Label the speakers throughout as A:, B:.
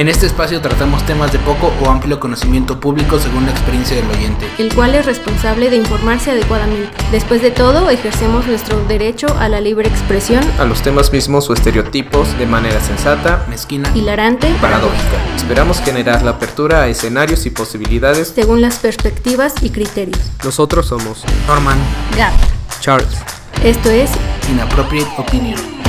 A: En este espacio tratamos temas de poco o amplio conocimiento público según la experiencia del oyente.
B: el cual es responsable de informarse adecuadamente. Después de todo, ejercemos nuestro derecho a la libre expresión,
C: a los temas mismos o estereotipos de manera sensata,
A: Mezquina.
B: hilarante,
C: paradójica. Esperamos generar la apertura a escenarios y posibilidades.
B: según las perspectivas y criterios.
C: Nosotros somos
A: Norman.
B: GAP.
C: Charles.
B: Esto es
A: Inappropriate Opinion.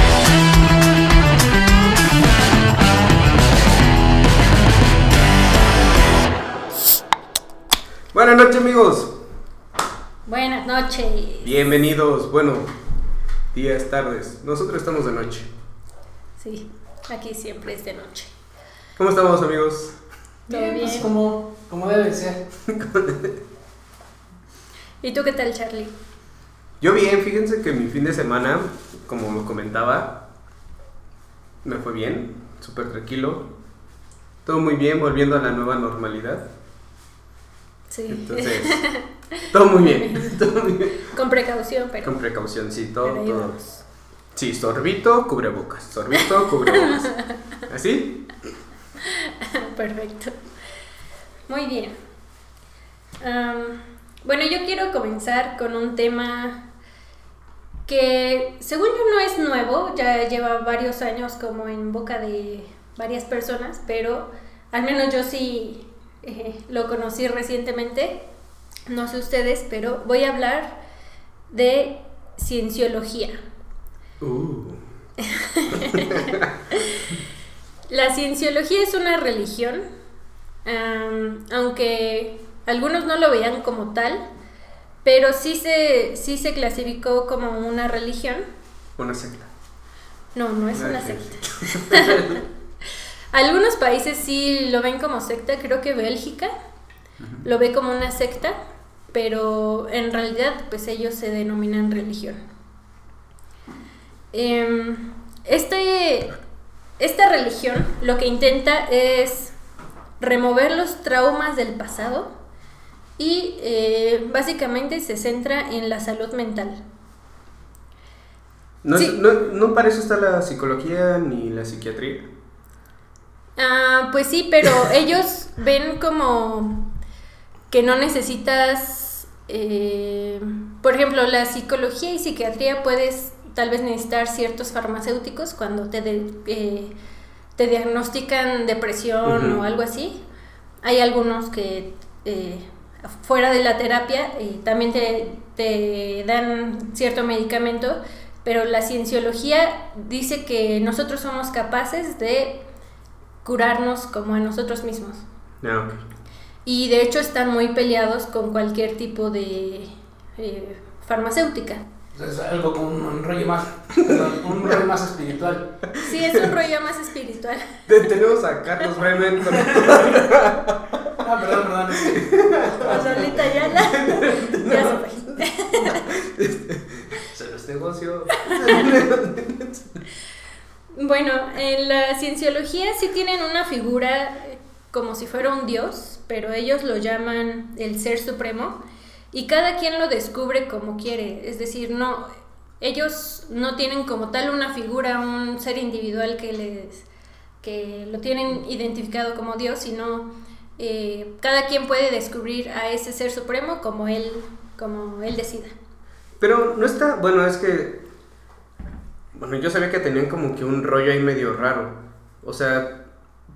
C: Buenas noches amigos.
B: Buenas noches.
C: Bienvenidos, bueno, días, tardes. Nosotros estamos de noche.
B: Sí, aquí siempre es de noche.
C: ¿Cómo estamos amigos?
B: ¿Todo
D: Bien, pues como debe ser.
B: ¿Y tú qué tal, Charlie?
C: Yo bien, fíjense que mi fin de semana, como lo comentaba, me fue bien, súper tranquilo. Todo muy bien, volviendo a la nueva normalidad.
B: Sí.
C: Entonces, todo muy bien, todo muy bien.
B: Con precaución, pero.
C: Con precaución, sí, todo. Sí, sorbito, cubrebocas. Sorbito, cubrebocas. ¿Así?
B: Perfecto. Muy bien. Bueno, yo quiero comenzar con un tema que, según yo, no es nuevo, ya lleva varios años como en boca de varias personas, pero al menos yo sí eh, lo conocí recientemente. No sé ustedes, pero voy a hablar de cienciología.
C: Uh.
B: La cienciología es una religión, aunque algunos no lo vean como tal, pero sí se, sí se clasificó como una religión.
C: Una secta.
B: No, no es una secta. Algunos países sí lo ven como secta, creo que Bélgica lo ve como una secta, pero en realidad pues ellos se denominan religión. Em, este, esta religión lo que intenta es remover los traumas del pasado y eh, básicamente se centra en la salud mental.
C: No, es- no, no para eso está la psicología ni la psiquiatría.
B: Ah, pues sí, pero ellos ven como que no necesitas, eh, por ejemplo, la psicología y psiquiatría puedes tal vez necesitar ciertos farmacéuticos cuando te, de- eh, te diagnostican depresión o algo así. Hay algunos que eh, fuera de la terapia eh, también te, te dan cierto medicamento, pero la cienciología dice que nosotros somos capaces de curarnos como a nosotros mismos.
C: Ah.
B: Y de hecho están muy peleados con cualquier tipo de eh, farmacéutica.
D: Es algo como un, un rollo más, un rollo más espiritual.
B: Sí, es un rollo más espiritual.
C: Te- Tenemos a Carlos Bremen con
D: Ah, perdón, perdón. que-
B: Lolita Ayala ya se fue.
C: Se los negocio.
B: Bueno, en la cienciología sí tienen una figura eh, como si fuera un dios, pero ellos lo llaman el ser supremo y cada quien lo descubre como quiere, es decir, no ellos no tienen como tal una figura, un ser individual que les que lo tienen identificado como dios, sino eh, cada quien puede descubrir a ese ser supremo como él como él decida.
C: Pero no está, bueno, es que, bueno, yo sabía que tenían como que un rollo ahí medio raro. O sea,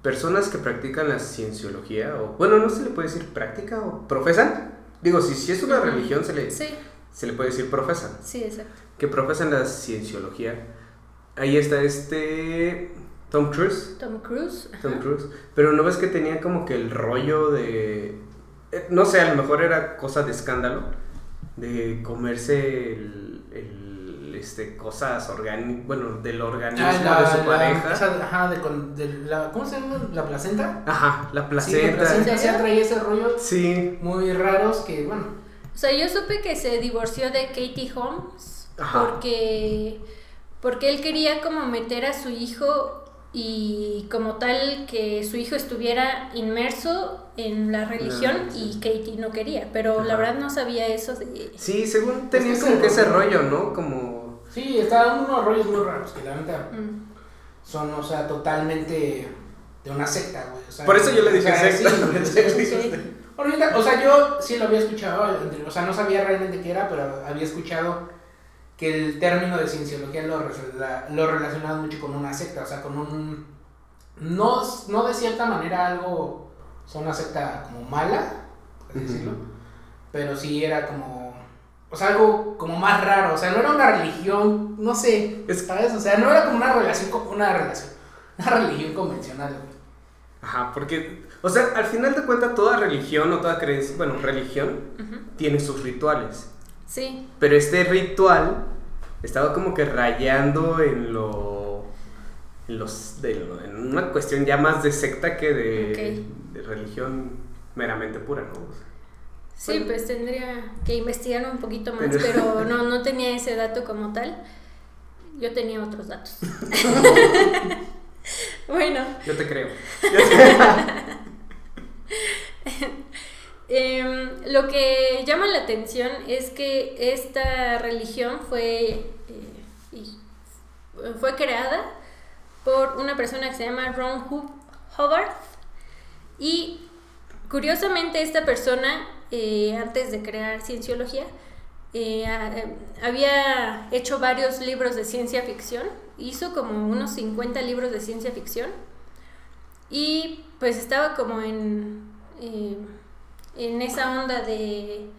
C: personas que practican la cienciología, o bueno, no se le puede decir práctica o profesan. Digo, si, si es una religión se le,
B: Sí,
C: se le puede decir profesan.
B: sí, exacto.
C: Que profesan la cienciología. Ahí está este Tom Cruise.
B: Tom Cruise.
C: Tom
B: ajá.
C: Cruise. Pero no ves que tenía como que el rollo de. eh, No sé, a lo mejor era cosa de escándalo. De comerse el. el, este, cosas orgánicas. Bueno, del organismo
D: Ah,
C: de su pareja.
D: esa- ajá, de, con, de la, ¿cómo se llama? ¿La placenta?
C: Ajá, la
D: Sí, la
C: placenta.
D: placenta
B: ¿En
D: sí
B: serio?
D: traía ese rollo
C: Sí.
D: muy raros que, bueno,
B: O sea, yo supe que se divorció de Katie Holmes
C: Ajá.
B: porque porque él quería como meter a su hijo y como tal que su hijo estuviera inmerso en la religión
C: Ah,
B: y Katie no quería, pero la verdad no sabía eso de
C: Sí, según tenía como que ese
D: rollo-
C: rollo, ¿no? Como.
D: Sí, estaban unos rollos muy raros que la neta
B: Mm.
D: son, o sea, totalmente de una secta, güey. O sea,
C: Por eso yo le dije
D: o sea,
C: secta.
D: sí. Ahorita, o sea, yo sí lo había escuchado, o sea, no sabía realmente qué era, pero había escuchado que el término de cienciología lo, lo relacionaba mucho con una secta, o sea, con un... No, no de cierta manera algo, o sea, una secta como mala, por decirlo, pero sí era como... O sea, algo como más raro, o sea, no era una religión, no sé,
C: Es-
D: ¿sabes? O sea, no era como una relación, una relación, una religión convencional.
C: Ajá, porque, o sea, al final de cuentas toda religión o toda creencia, bueno, religión, tiene sus rituales.
B: Sí,
C: Pero este ritual estaba como que rayando en lo. En, los, de lo- en una cuestión ya más de secta que de, de religión meramente pura, ¿no?
B: Sí,
C: Bueno.
B: pues tendría que investigar un poquito más,
C: Pero-
B: pero no, no tenía ese dato como tal. Yo tenía otros datos. bueno,
C: Yo te creo.
B: Em, lo que llama la atención es que esta religión fue, eh, fue creada por una persona que se llama Ron Hu- Hubbard y curiosamente esta persona eh, antes de crear cienciología eh, eh, había hecho varios libros de ciencia ficción hizo como unos 50 libros de ciencia ficción y pues estaba como en eh, en esa onda de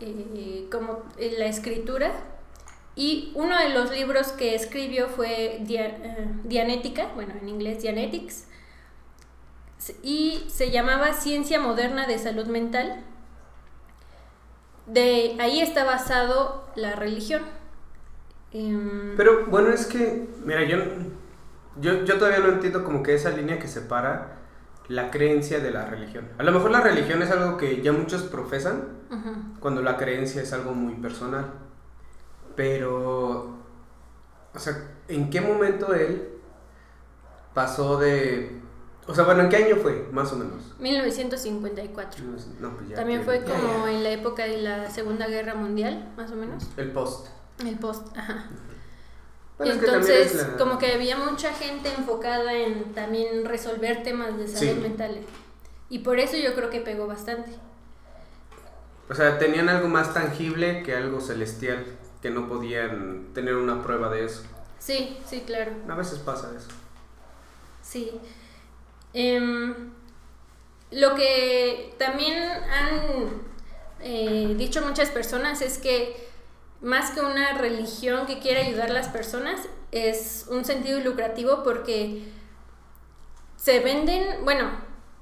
B: eh, como la escritura y uno de los libros que escribió fue Dia- Dianética, bueno en inglés Dianetics y se llamaba Ciencia Moderna de Salud Mental. De ahí está basado la religión. Em,
C: Pero bueno, es que, mira, yo, yo, yo todavía no entiendo como que esa línea que separa la creencia de la religión. A lo mejor la religión es algo que ya muchos profesan, cuando la creencia es algo muy personal. Pero, o sea, ¿en qué momento él pasó de... O sea, bueno, ¿en qué año fue, más o menos?
B: 1954.
C: No, pues ya
B: También fue
D: Ya,
B: como
D: ya.
B: en la época de la Segunda Guerra Mundial, más o menos.
C: El post.
B: El post, ajá.
C: Bueno, es que también
B: Entonces,
C: la-
B: como que había mucha gente enfocada en también resolver temas de salud
C: Sí.
B: mental. Y por eso yo creo que pegó bastante.
C: O sea, tenían algo más tangible que algo celestial, que no podían tener una prueba de eso.
B: Sí, sí, claro.
C: A veces pasa eso.
B: Sí. Em, lo que también han eh, dicho muchas personas es que más que una religión que quiere ayudar a las personas, es un sentido lucrativo porque se venden, bueno,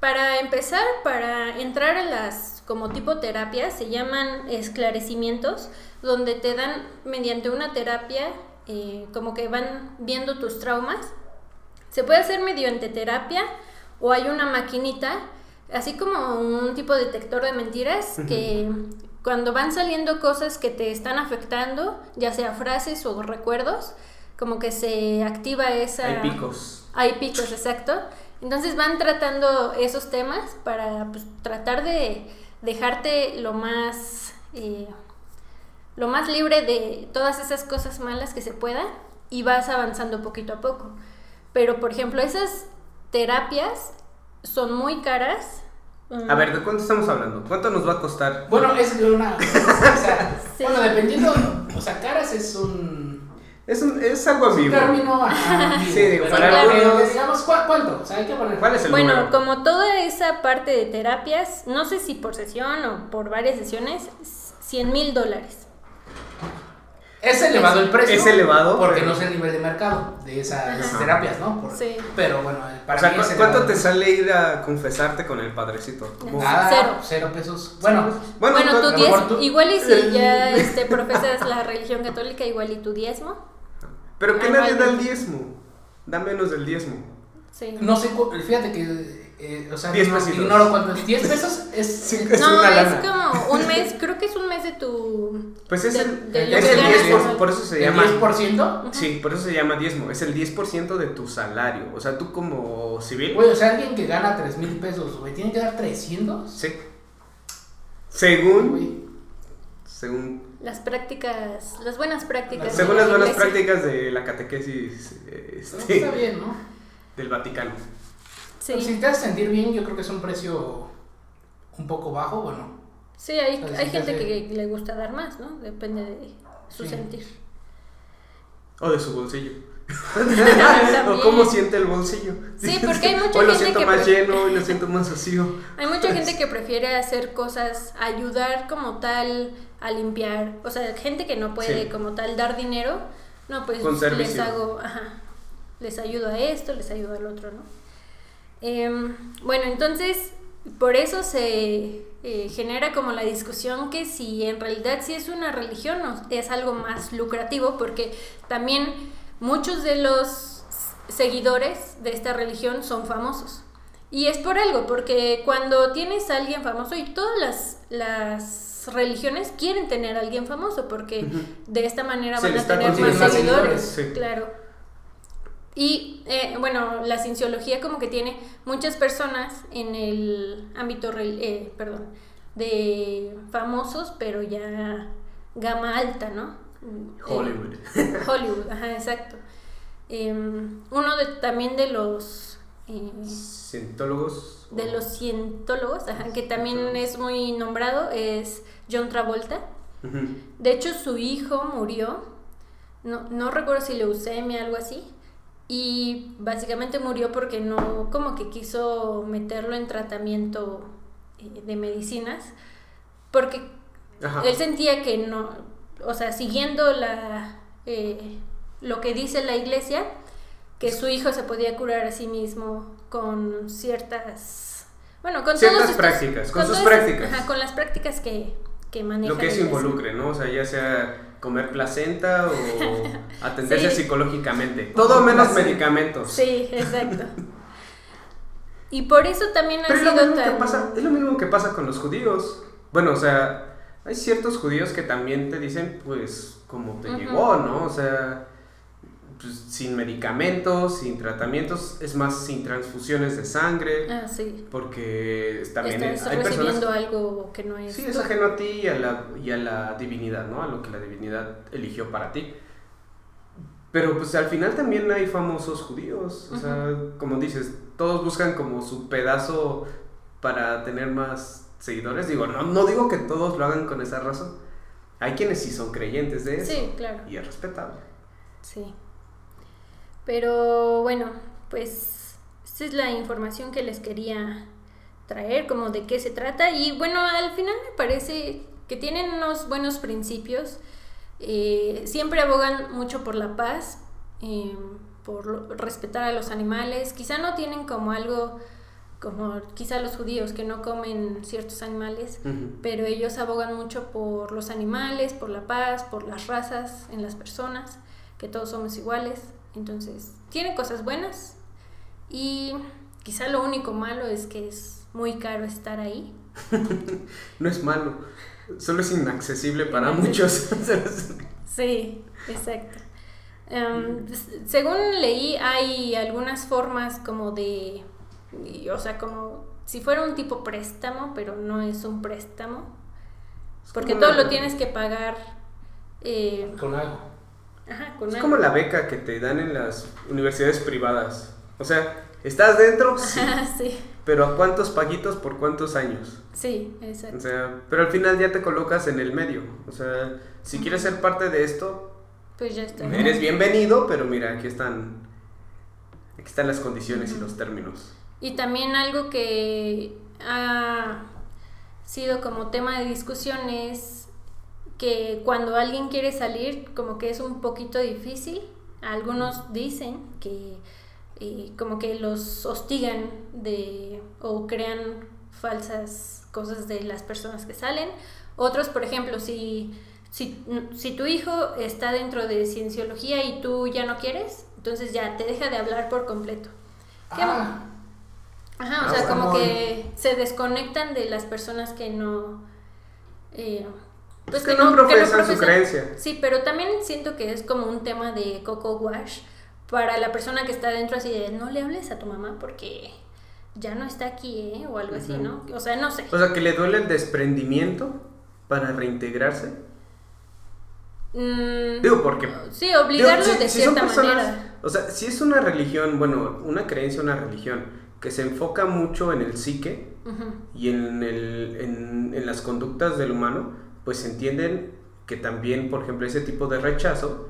B: para empezar, para entrar a las como tipo terapias, se llaman esclarecimientos, donde te dan mediante una terapia, eh, como que van viendo tus traumas. Se puede hacer mediante terapia o hay una maquinita, así como un tipo de detector de mentiras, que cuando van saliendo cosas que te están afectando, ya sea frases o recuerdos, como que se activa esa...
C: Hay picos.
B: Hay picos, exacto. Entonces van tratando esos temas para pues, tratar de dejarte lo más, eh, lo más libre de todas esas cosas malas que se pueda y vas avanzando poquito a poco. Pero, por ejemplo, esas terapias son muy caras.
C: A ver, ¿de cuánto estamos hablando? ¿Cuánto nos va a costar?
D: Bueno, es de una. O sea,
B: Sí.
D: bueno, dependiendo. O sea, caras es un.
C: Es, un, es algo
D: Es un
C: ambiguo.
D: término. ajá, ambiguo,
C: Sí, digo,
D: pero
B: para
D: que-
C: algunos-
D: Digamos, ¿cu- ¿cuánto? O sea, hay que poner.
C: ¿Cuál es el
B: Bueno,
C: número?
B: como toda esa parte de terapias, no sé si por sesión o por varias sesiones, 100 mil dólares.
D: Es elevado el precio.
C: Es elevado,
D: Porque
C: pero-
D: no sé el nivel de mercado de esas
B: Ajá.
D: terapias, ¿no? Por-
B: Sí.
D: Pero bueno, para
C: O sea,
D: mí
C: ¿cu-
D: es
C: ¿cuánto te sale ir a confesarte con el padrecito? ¿Cómo?
D: Nada,
B: Cero.
D: cero. pesos. Bueno,
B: Bueno,
C: ¿cu-
B: tu
D: a lo
B: diez,
D: mejor tú-
B: igual y si ya este, profesas la religión católica, igual y tu diezmo.
C: Pero que nadie da el diezmo. Da menos del diezmo.
B: Sí.
D: no sé, cu- fíjate que. Eh, o sea,
C: Diez
D: no-
C: pesitos.
D: ignoro cuánto es. 10 pesos es.
C: Sí, es
B: no,
C: una
B: es
C: lana.
B: como un mes, creo que es un mes de tu...
C: Pues es
B: de-
C: el,
B: de
C: es el
D: ganas
C: 10%, por, eso se
D: el
C: llama...
D: 10%.
C: Sí, por eso se llama diezmo. Es el 10% de tu salario. O sea, tú como civil...
D: Güey, o sea, alguien que gana 3 mil pesos, güey, ¿tiene que dar 300?
C: Sí. Según...
D: Güey.
C: Según,
B: Las prácticas, las buenas prácticas.
C: Según
B: la
C: las buenas prácticas de la catequesis este,
D: Está bien, ¿no?
C: del Vaticano.
B: Sí.
D: Si te hace sentir bien, yo creo que es un precio un poco bajo, bueno.
B: Sí, hay, hay gente
D: hace-
B: que le gusta dar más, ¿no? Depende de su
D: Sí.
B: sentir.
C: O de su bolsillo. O cómo siente el bolsillo.
B: Sí, porque hay mucha
C: Hoy lo
B: gente
C: siento
B: que
C: más lleno, hoy lo siento más vacío.
B: Hay mucha gente que prefiere hacer cosas, ayudar como tal a limpiar. O sea, gente que no puede
C: Sí.
B: como tal dar dinero, no, pues
C: Con
B: les
C: servicio.
B: hago, ajá, les ayudo a esto, les ayudo al otro, ¿no? Em, bueno, entonces, por eso se eh, genera como la discusión que si en realidad si es una religión o es algo más lucrativo, porque también muchos de los seguidores de esta religión son famosos. Y es por algo, porque cuando tienes a alguien famoso, y todas las, las religiones quieren tener a alguien famoso, porque de esta manera van a tener más seguidores.
C: seguidores, sí.
B: Claro. Y eh, bueno, la cienciología como que tiene muchas personas en el ámbito, eh, perdón, de famosos, pero ya gama alta, ¿no?
C: Hollywood.
B: Eh, Hollywood, ajá, exacto. Em, uno de, también de los eh,
C: Cientólogos.
B: de los cientólogos, ajá, que también es muy nombrado, es John Travolta. De hecho, su hijo murió, no, no recuerdo si leucemia, algo así, y básicamente murió porque no, como que quiso meterlo en tratamiento eh, de medicinas, porque
C: Ajá.
B: él sentía que no, o sea, siguiendo la, eh, lo que dice la iglesia, que su hijo se podía curar a sí mismo con ciertas, bueno, con
C: Ciertas
B: todos estos-
C: prácticas, con sus prácticas.
B: ajá, con las prácticas que, que maneja
C: Lo que
B: iglesia.
C: involucre, ¿no? O sea, ya sea comer placenta o atenderse
B: Sí.
C: psicológicamente. Todo menos
D: Placenta.
C: medicamentos.
B: Sí, exacto. Y por eso también ha
C: Pero es lo, mismo que pasa, es lo mismo que pasa con los judíos. Bueno, o sea, hay ciertos judíos que también te dicen, pues, como te llegó, ¿no? O sea, pues, sin medicamentos, sin tratamientos, es más, sin transfusiones de sangre,
B: Ah, sí.
C: porque también
B: Estás
C: hay
B: recibiendo
C: personas...
B: algo que no es...
C: Sí, es ajeno a ti y a, la, y a la divinidad, ¿no? A lo que la divinidad eligió para ti. Pero pues al final también hay famosos judíos. O sea, como dices, todos buscan como su pedazo para tener más seguidores. Digo, no, no digo que todos lo hagan con esa razón. Hay quienes sí son creyentes de eso.
B: Sí, claro.
C: Y es respetable.
B: Sí. Pero bueno, pues esta es la información que les quería traer, como de qué se trata. Y bueno, al final me parece que tienen unos buenos principios. Eh, siempre abogan mucho por la paz, eh, por lo- respetar a los animales. Quizá no tienen como algo como quizá los judíos que no comen ciertos animales, pero ellos abogan mucho por los animales, por la paz, por las razas en las personas, que todos somos iguales. Entonces, tiene cosas buenas y quizá lo único malo es que es muy caro estar ahí.
C: No es malo. Solo es inaccesible para muchos.
B: Sí, exacto. Em, según leí, hay algunas formas como de, o sea, como si fuera un tipo préstamo, pero no es un préstamo, porque todo lo tienes que pagar. eh,
D: Con algo.
B: Ajá, con
C: Es
B: algo.
C: como la beca que te dan en las universidades privadas. O sea, ¿estás dentro? Sí.
B: Ajá, sí,
C: Pero ¿a cuántos paguitos por cuántos años?
B: sí,
C: O
B: exacto.
C: sea, pero al final ya te colocas en el medio. O sea, si quieres ser parte de esto,
B: Pues ya está.
C: eres bienvenido, pero mira, aquí están, aquí están las condiciones y los términos.
B: Y también algo que ha sido como tema de discusión es que cuando alguien quiere salir, como que es un poquito difícil. Algunos dicen que eh, como que los hostigan de o crean falsas cosas de las personas que salen. Otros, por ejemplo, si, si, si tu hijo está dentro de cienciología y tú ya no quieres, entonces ya te deja de hablar por completo. ¿Qué
D: Ah,
B: Ajá, o
C: Ah,
B: sea, como que se desconectan de las personas que no... eh, pues
C: Es que no profesan su creencia.
B: Sí, pero también siento que es como un tema de coco wash para la persona que está dentro así de no le hables a tu mamá porque ya no está aquí, ¿eh? O algo así. ¿no? O sea, no sé.
C: O sea, que le duele el desprendimiento para reintegrarse.
B: Mm,
C: Digo, porque
B: sí, obligarlo
C: Digo, si-
B: de
C: si
B: cierta
C: personas-
B: manera.
C: O sea, si es una religión, bueno, una creencia, una religión, que se enfoca mucho en el psique y en, el, en, en las conductas del humano, pues entienden que también, por ejemplo, ese tipo de rechazo,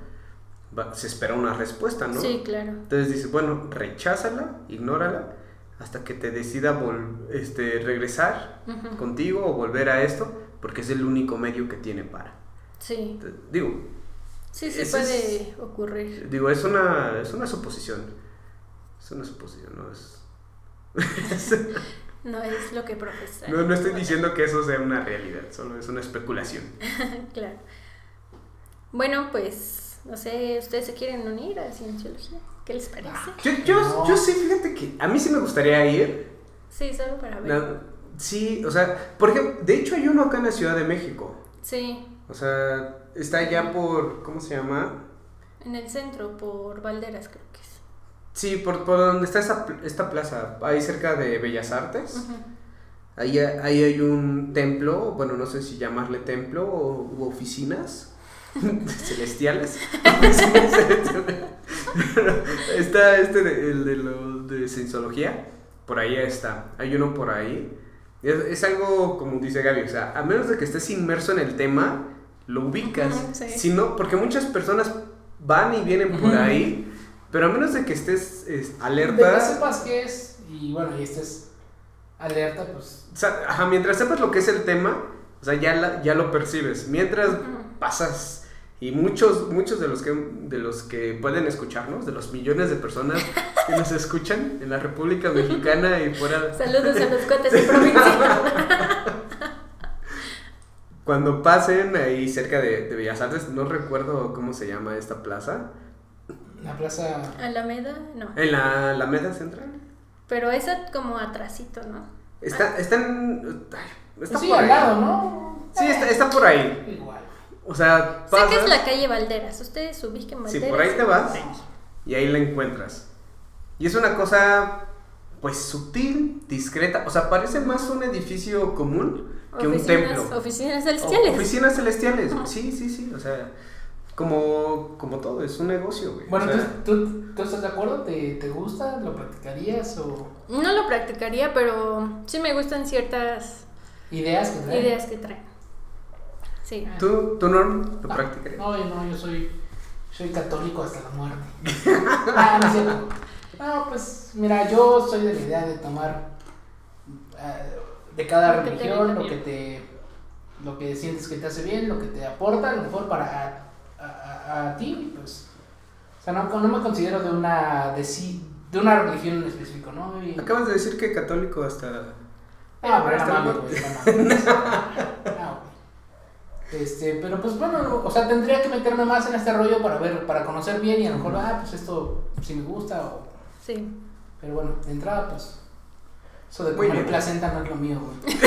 C: va- se espera una respuesta, ¿no?
B: Sí, claro.
C: Entonces dice, bueno, recházala, ignórala, hasta que te decida este, regresar contigo o volver a esto, porque es el único medio que tiene para.
B: Sí,
C: Entonces, Digo,
B: sí, sí puede
C: es-
B: ocurrir.
C: digo, es una, es una suposición. Es una suposición, no es...
B: No es lo que profesa.
C: No, no estoy diciendo que eso sea una realidad, solo es una especulación.
B: claro. Bueno, pues, no sé, ¿ustedes se quieren unir a Cienciología? ¿Qué les parece?
C: Yo, yo,
D: No.
C: yo sí, fíjate que a mí sí me gustaría ir.
B: Sí, solo para ver.
C: Na- Sí, o sea, por ejemplo, de hecho hay uno acá en la Ciudad de México.
B: Sí,
C: O sea, está allá por, ¿cómo se llama?
B: en el centro, por Valderas creo que.
C: Sí, por, por donde está esa pl- esta plaza, ahí cerca de Bellas Artes. Ahí, ahí hay un templo, bueno, no sé si llamarle templo o u oficinas celestiales. está este, de, el de, lo, de cienciología, por ahí está. Hay uno por ahí. Es, es algo, como dice Gaby, o sea, a menos de que estés inmerso en el tema, lo ubicas.
B: Ujú, sí.
C: Si no, porque muchas personas van y vienen por ahí, pero a menos de que estés es,
D: De que
C: alerta.
D: sepas qué es y bueno, y estés alerta, pues.
C: O sea, ajá, mientras sepas lo que es el tema, o sea, ya, la- ya lo percibes. Mientras pasas y muchos muchos de los que de los que pueden escucharnos, de los millones de personas que nos escuchan en la República Mexicana y fuera
B: Saludos a los cuates de provincia.
C: cuando pasen ahí cerca de, de Bellas Artes, no recuerdo cómo se llama esta plaza,
D: La plaza.
B: Alameda, no.
C: en la Alameda Central.
B: Pero esa como atrasito, ¿no?
C: Está está en está
D: sí,
C: por
D: al
C: ahí.
D: lado, ¿no?
C: Sí, está, está por ahí.
D: Igual.
C: O sea,
B: Sé
C: pasas
B: que es la calle Valderas. Ustedes ubiquen
C: Sí,
B: Valderas.
C: por ahí te vas.
B: Sí.
C: y ahí la encuentras. Y es una cosa, pues, sutil, discreta. O sea, parece más un edificio común que un
B: Oficinas-
C: templo.
B: Oficinas
C: O-
B: celestiales.
C: oficinas celestiales. Sí, sí, sí. O sea, como, como todo, es un negocio, güey.
D: Bueno,
C: O sea,
D: ¿tú, tú, tú estás de acuerdo? ¿Te, ¿Te gusta? ¿Lo practicarías? ¿O
B: No lo practicaría, pero sí me gustan ciertas
D: ideas que traen?
B: ideas que traen. Sí.
C: ¿Tú, tú no lo
D: No,
C: practicarías?
D: No, no, yo soy, soy católico hasta la muerte. ah, no es cierto. No, pues mira, yo soy de la idea de tomar eh, de cada
B: Lo
D: religión lo que te lo que sientes que te hace bien, lo que te aporta, a lo mejor para a, ti, pues. O sea, no, no me considero de una de, sí- de una religión en específico, ¿no? Y-
C: Acabas de decir que católico hasta...
D: Ah, pero
C: el
D: mames, güey. Este, pero pues bueno, o sea, tendría que meterme más en este rollo para ver, para conocer bien y a lo mejor, ah, pues esto sí me gusta, o,
B: Sí.
D: pero bueno, de entrada, pues, eso de comer
C: bien.
D: placenta no es lo mío, güey.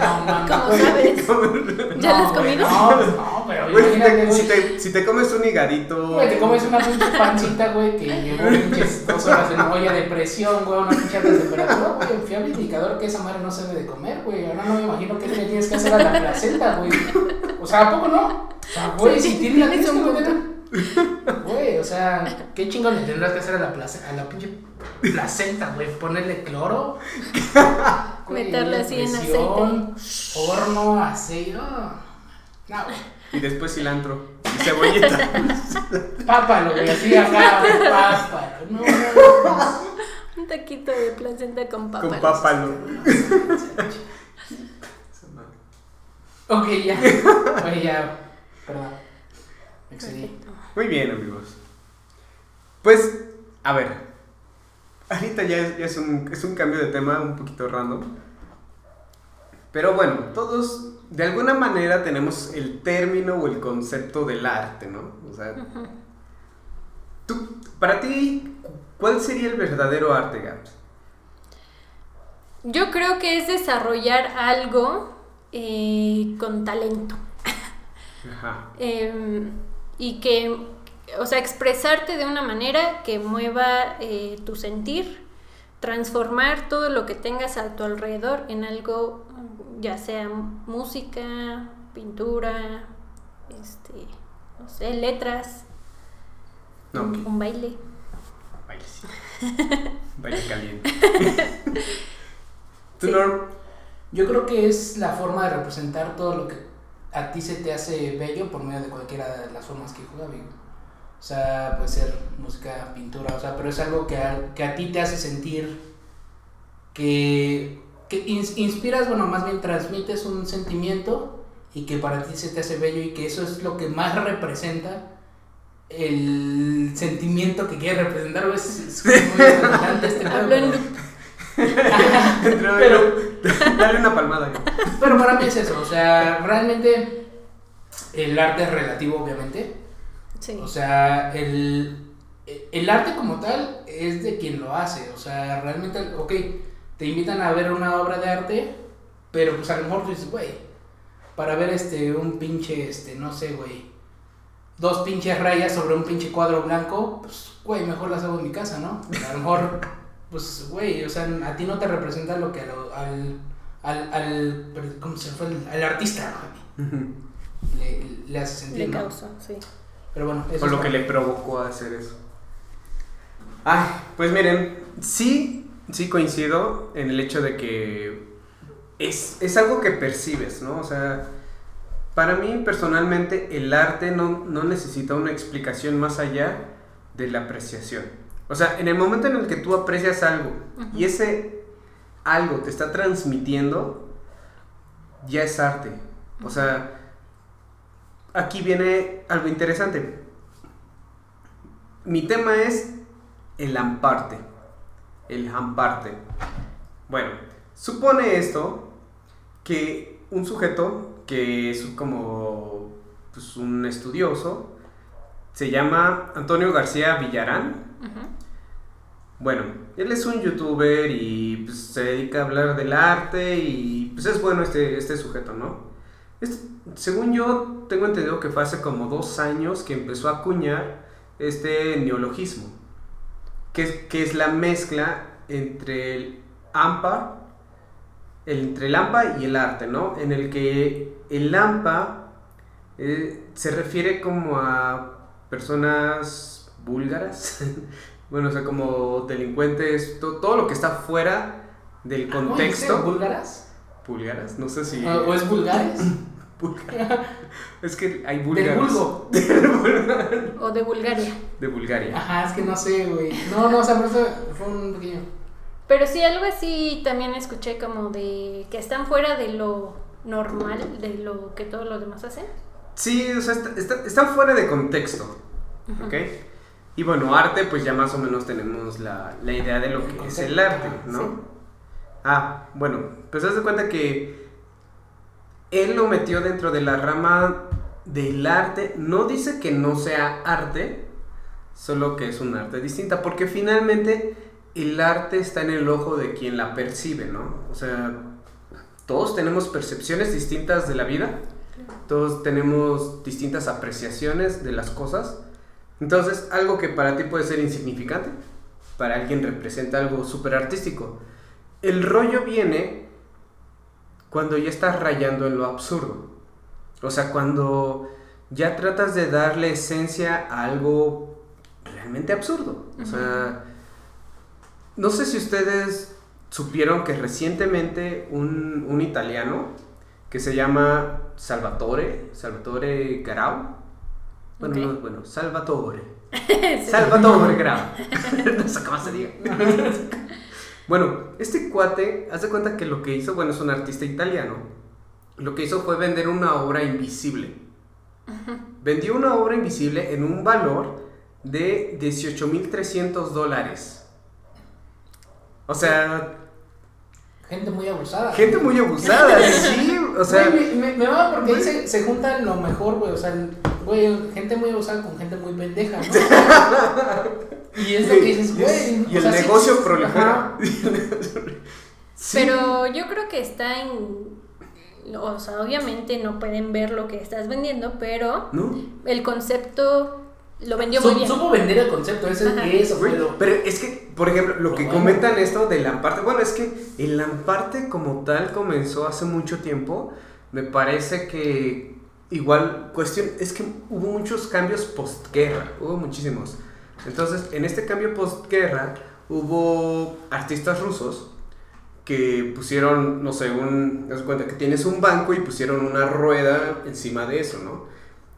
D: No mames.
B: Como
D: güey.
B: sabes. ¿Ya
D: No,
B: lo has
D: güey,
B: comido?
D: No, no, pero
C: Güey, si,
D: imagínate,
C: te,
D: güey.
C: si, te, si te comes un higadito...
D: Güey, te comes una pinche pancita, güey, que llevó pinches dos horas en olla de presión, güey, una pinche alta temperatura, güey, un fiable indicador que esa madre no se debe de comer, güey. Ahora no me imagino qué le tienes que hacer a la placenta, güey. O sea, ¿a poco no? O sea, güey,
B: Sí,
D: si tiene la
B: tienes un
D: Güey, o sea, ¿qué chingón le tendrás que hacer a la, place- a la pinche placenta, güey? Ponerle cloro. güey,
B: Meterle así en
D: presión, Horno, aceite. No.
C: Y después cilantro y cebollita.
D: Pápalo, güey, así acá, pápalo. No, no, no.
B: Un taquito de placenta con papas.
C: Con pápalo.
D: Ok, ya. Oye, ya. Perdón. Me excedí.
B: Perfecto.
C: Muy bien, amigos. Pues, a ver. Ahorita ya es, ya es, un, es un cambio de tema un poquito random. Pero bueno, todos de alguna manera tenemos el término o el concepto del arte, ¿no? O sea, tú, para ti, ¿cuál sería el verdadero arte, Gabs?
B: Yo creo que es desarrollar algo eh, con talento.
C: Ajá.
B: Eh, y que, o sea, expresarte de una manera que mueva eh, tu sentir, transformar todo lo que tengas a tu alrededor en algo, ya sea música, pintura, este, no sé, letras,
C: No,
B: un, un baile.
C: baile, sí. Vaya caliente. ¿Tú,
B: Sí.
C: Norm?
D: Yo creo que es la forma de representar todo lo que a ti se te hace bello por medio de cualquiera de las formas que juega. O sea, puede ser música, pintura, o sea, pero es algo que a, que a ti te hace sentir que, que ins- inspiras, bueno, más bien transmites un sentimiento y que para ti se te hace bello y que eso es lo que más representa el sentimiento que quiere representar. Es, es muy redundante este
B: Hablo en
D: pero-
C: dale una palmada.
D: Pero para mí es eso, o sea, realmente el arte es relativo, obviamente.
B: Sí.
D: O sea, el, el arte como tal es de quien lo hace. O sea, realmente, ok, te invitan a ver una obra de arte, pero pues a lo mejor tú dices, güey, para ver este, un pinche, este, no sé, güey, dos pinches rayas sobre un pinche cuadro blanco, pues, güey, mejor las hago en mi casa, ¿no? A lo mejor, pues, güey, o sea, a ti no te representa lo que a lo- al, al, al, ¿cómo se fue? Al artista, güey, le, le hace sentir,
B: Le
D: ¿no?
B: causó, sí.
D: Pero bueno, eso
C: Por
D: es
C: lo que le provocó a hacer eso. Ay, pues miren, sí, sí coincido en el hecho de que es, es algo que percibes, ¿no? O sea, para mí personalmente el arte no, no necesita una explicación más allá de la apreciación. O sea, en el momento en el que tú aprecias algo y ese algo te está transmitiendo, ya es arte. O sea, aquí viene algo interesante. Mi tema es el amparte. El amparte. Bueno, supone esto que un sujeto que es como pues, un estudioso se llama Antonio García Villarán.
B: Ujú.
C: Bueno, él es un youtuber y pues, se dedica a hablar del arte y pues es bueno este, este sujeto, ¿no? Este- según yo tengo entendido que fue hace como dos años que empezó a acuñar este neologismo, que es, que es la mezcla entre el AMPA, entre el AMPA y el arte, ¿no? En el que el AMPA eh, se refiere como a personas búlgaras, bueno, o sea, como delincuentes, to- todo lo que está fuera del
D: Ah, ¿no? ¿En
C: contexto.
D: serio? ¿Búlgaras?
C: Búlgaras, no sé si...
D: ¿O, o es vulgares?
C: Es que hay
D: Del
C: búlgaros.
D: vulgo.
B: O de Bulgaria.
C: De Bulgaria.
D: Ajá, es que no sé, güey. No, no, o sea, por eso fue un pequeño.
B: Pero sí, algo así también escuché como de que están fuera de lo normal, de lo que todos los demás hacen.
C: Sí, o sea, está- está- están fuera de contexto. ¿Ok? Y bueno, arte, pues ya más o menos tenemos la, la idea de lo que es el arte, ¿no?
B: Sí.
C: Ah, bueno, pues haz de cuenta que él lo metió dentro de la rama del arte. No dice que no sea arte, solo que es un arte distinta, porque finalmente el arte está en el ojo de quien la percibe, ¿no? O sea, todos tenemos percepciones distintas de la vida, todos tenemos distintas apreciaciones de las cosas. Entonces, algo que para ti puede ser insignificante, para alguien representa algo súper artístico. El rollo viene cuando ya estás rayando en lo absurdo. O sea, cuando ya tratas de darle esencia a algo realmente absurdo. O sea, no sé si ustedes supieron que recientemente un, un italiano que se llama Salvatore, Salvatore Garau. Bueno, no, bueno, Salvatore. Salvatore Grau. no sé cómo se diga. bueno, este cuate, haz de cuenta que lo que hizo, bueno, es un artista italiano. Lo que hizo fue vender una obra invisible. Vendió una obra invisible en un valor de 18.300 dólares. O sea,
D: Gente muy abusada.
C: gente muy abusada, sí. O sea,
D: Güey, me, me, me va porque ahí se, se juntan lo mejor, güey. O sea, güey, gente muy abusada con gente muy pendeja, ¿no? y es lo que dices, güey.
C: y el
D: sea,
C: negocio
D: sí,
C: prolifera. Sí.
B: Pero yo creo que está en... O sea, obviamente no pueden ver lo que estás vendiendo, pero
C: ¿No?
B: el concepto lo vendió muy bien.
D: supo vender el concepto, ese,
B: Ajá.
D: eso fue
C: Güey,
D: lo.
C: Pero es que, por ejemplo, lo que
D: bueno.
C: comentan esto del Lamparte, bueno, es que el Lamparte como tal comenzó hace mucho tiempo. Me parece que igual, cuestión, es que hubo muchos cambios postguerra, hubo muchísimos. Entonces, en este cambio postguerra, hubo artistas rusos que pusieron, no sé, un, haz de cuenta que tienes un banco y pusieron una rueda encima de eso, ¿no?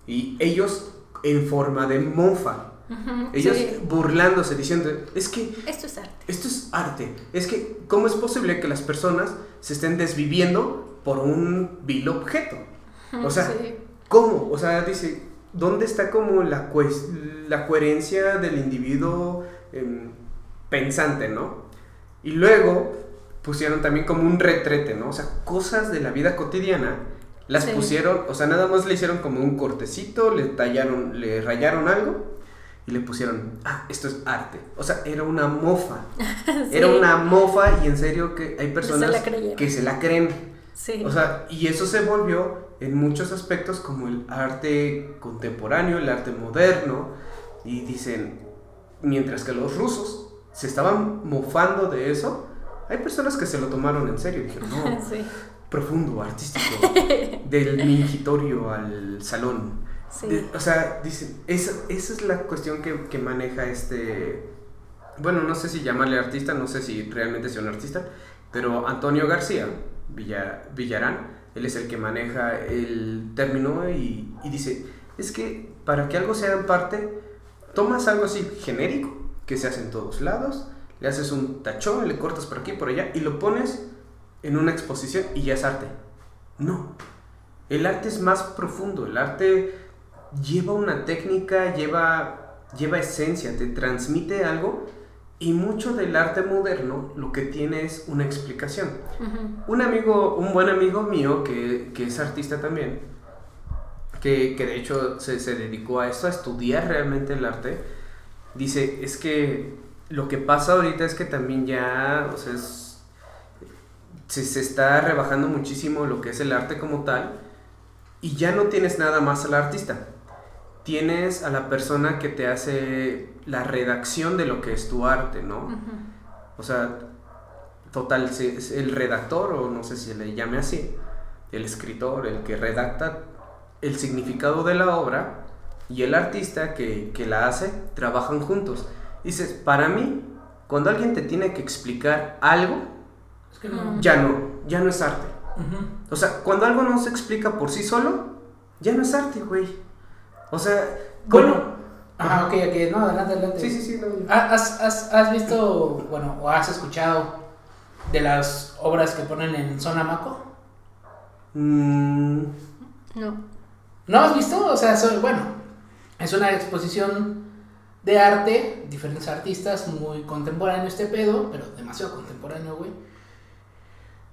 C: Y ellos en forma de mofa,
B: Ujú,
C: ellos
B: sí.
C: burlándose, diciendo, es que
B: Esto es arte.
C: esto es arte. Es que, ¿cómo es posible que las personas se estén desviviendo por un vil objeto? O sea,
B: Sí.
C: ¿cómo? O sea, dice, ¿dónde está como la, la coherencia del individuo em, pensante, no? Y luego pusieron también como un retrete, ¿no? O sea, cosas de la vida cotidiana. Las
B: Sí.
C: pusieron, o sea, nada más le hicieron como un cortecito, le tallaron, le rayaron algo y le pusieron, ah, esto es arte. O sea, era una mofa. Era
B: Sí.
C: una mofa y en serio que hay personas
B: creyeron.
C: que se la creen.
B: Sí.
C: O sea, y eso se volvió en muchos aspectos como el arte contemporáneo, el arte moderno. Y dicen, mientras que los rusos se estaban mofando de eso, hay personas que se lo tomaron en serio. Dijeron, no,
B: sí.
C: Profundo, artístico, del mingitorio al salón.
B: Sí.
C: De- o sea, dicen, esa, esa es la cuestión que, que maneja este, bueno, no sé si llamarle artista, no sé si realmente sea un artista, pero Antonio García Villa- Villarán, él es el que maneja el término y, y dice, es que para que algo sea en parte, tomas algo así genérico, que se hace en todos lados, le haces un tachón, le cortas por aquí, por allá, y lo pones en una exposición y ya es arte. No, el arte es más profundo, el arte lleva una técnica, lleva, lleva esencia, te transmite algo y mucho del arte moderno lo que tiene es una explicación.
B: Ujú.
C: Un amigo, un buen amigo mío que, que es artista también, que, que de hecho se, se dedicó a eso, a estudiar realmente el arte, dice, es que lo que pasa ahorita es que también ya, o sea, es- se, se está rebajando muchísimo lo que es el arte como tal y ya no tienes nada más al artista. Tienes a la persona que te hace la redacción de lo que es tu arte, ¿no? O sea, total, el redactor, o no sé si le llame así, el escritor, el que redacta el significado de la obra y el artista que, que la hace, trabajan juntos. Dices, para mí, cuando alguien te tiene que explicar algo,
D: Es que no.
C: ya no, ya no es arte. O sea, cuando algo no se explica por sí solo, ya no es arte, güey. O sea,
D: Bueno.
C: ¿cómo?
D: Ajá, ok, ok. No, adelante, adelante.
C: Sí, sí, sí. no.
D: ¿Ha- ¿Has, has, has visto, bueno, o has escuchado de las obras que ponen en Zona Maco?
C: Mm,
B: No.
D: ¿No has visto? O sea, soy, bueno, es una exposición de arte, diferentes artistas, muy contemporáneo este pedo, pero demasiado contemporáneo, güey.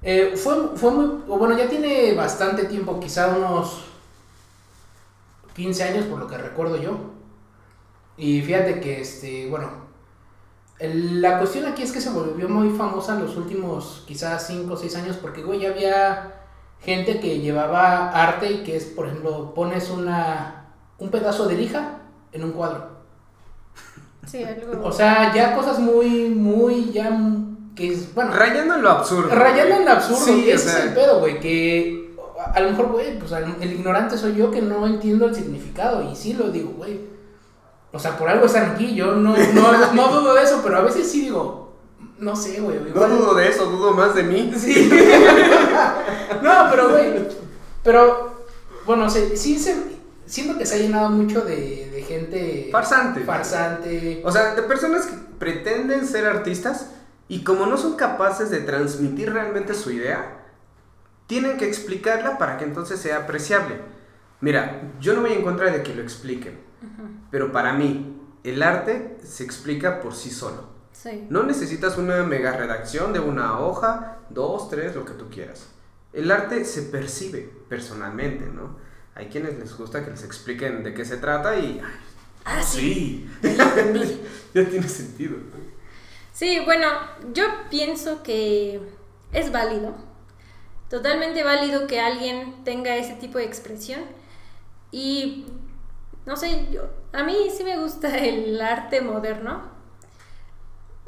D: Eh, fue, fue muy, bueno, ya tiene bastante tiempo, quizá unos 15 años por lo que recuerdo yo. Y fíjate que, este, bueno, el- la cuestión aquí es que se volvió muy famosa en los últimos quizás 5 o 6 años porque, güey, ya había gente que llevaba arte y que es, por ejemplo, pones una, un pedazo de lija en un cuadro.
B: Sí, algo.
D: O sea, ya cosas muy, muy, ya, que es, bueno,
C: Rayando en lo absurdo.
D: rayando en lo absurdo,
C: Sí,
D: que ese
C: sea,
D: es el pedo, güey, que a, lo mejor, güey, pues el ignorante soy yo que no entiendo el significado y sí lo digo, güey. O sea, por algo están aquí, yo no, no, no dudo de eso, pero a veces sí digo, no sé, güey,
C: No dudo de eso, dudo más de mí.
D: Sí. no, pero güey. Pero, bueno, se, sí se, siento que se ha llenado mucho de, de gente
C: Farsante.
D: farsante.
C: O sea, de personas que pretenden ser artistas y como no son capaces de transmitir realmente su idea, tienen que explicarla para que entonces sea apreciable. Mira, yo no voy en contra de que lo expliquen, pero para mí el arte se explica por sí solo.
B: Sí.
C: No necesitas una mega redacción de una hoja, dos, tres, lo que tú quieras. El arte se percibe personalmente, ¿no? Hay quienes les gusta que les expliquen de qué se trata y... ay,
B: Ah, sí.
C: sí. ya tiene sentido.
B: Sí, bueno, yo pienso que es válido, totalmente válido que alguien tenga ese tipo de expresión y no sé, yo, a mí sí me gusta el arte moderno.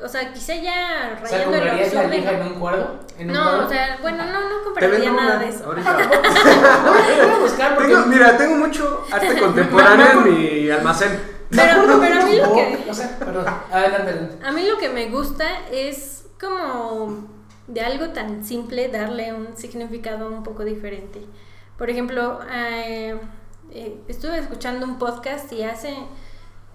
B: O sea, quizá ya
D: O sea,
B: rayando el
D: ¿comprarías la
B: ¿no?
D: en un cuadro? ¿En un
B: No,
D: cuadro?
B: o sea, bueno, no, no compraría nada
C: una
B: de eso.
C: ahorita.
D: Voy a buscar porque...
C: Tengo- mira, tengo mucho arte contemporáneo en mi almacén.
B: Pero- a mí lo que-
D: O sea, perdón, adelante, adelante.
B: A mí lo que me gusta es como de algo tan simple darle un significado un poco diferente. Por ejemplo, eh, eh, estuve escuchando un podcast y hace,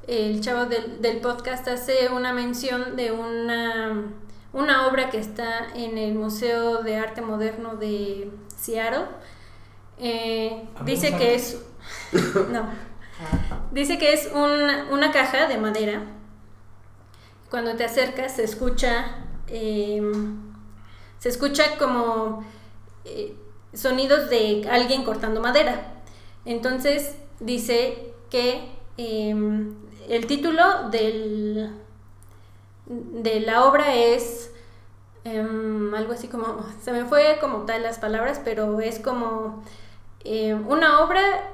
B: el chavo del, del podcast hace una mención de una, una obra que está en el Museo de Arte Moderno de Seattle. Eh,
D: ¿Hablamos
B: dice que es... No. Dice que es una, caja de madera. Cuando te acercas se escucha, eh, se escucha como eh, sonidos de alguien cortando madera. Entonces dice que eh, el título de la obra es em, algo así como, se me fue como tal las palabras, pero es como una obra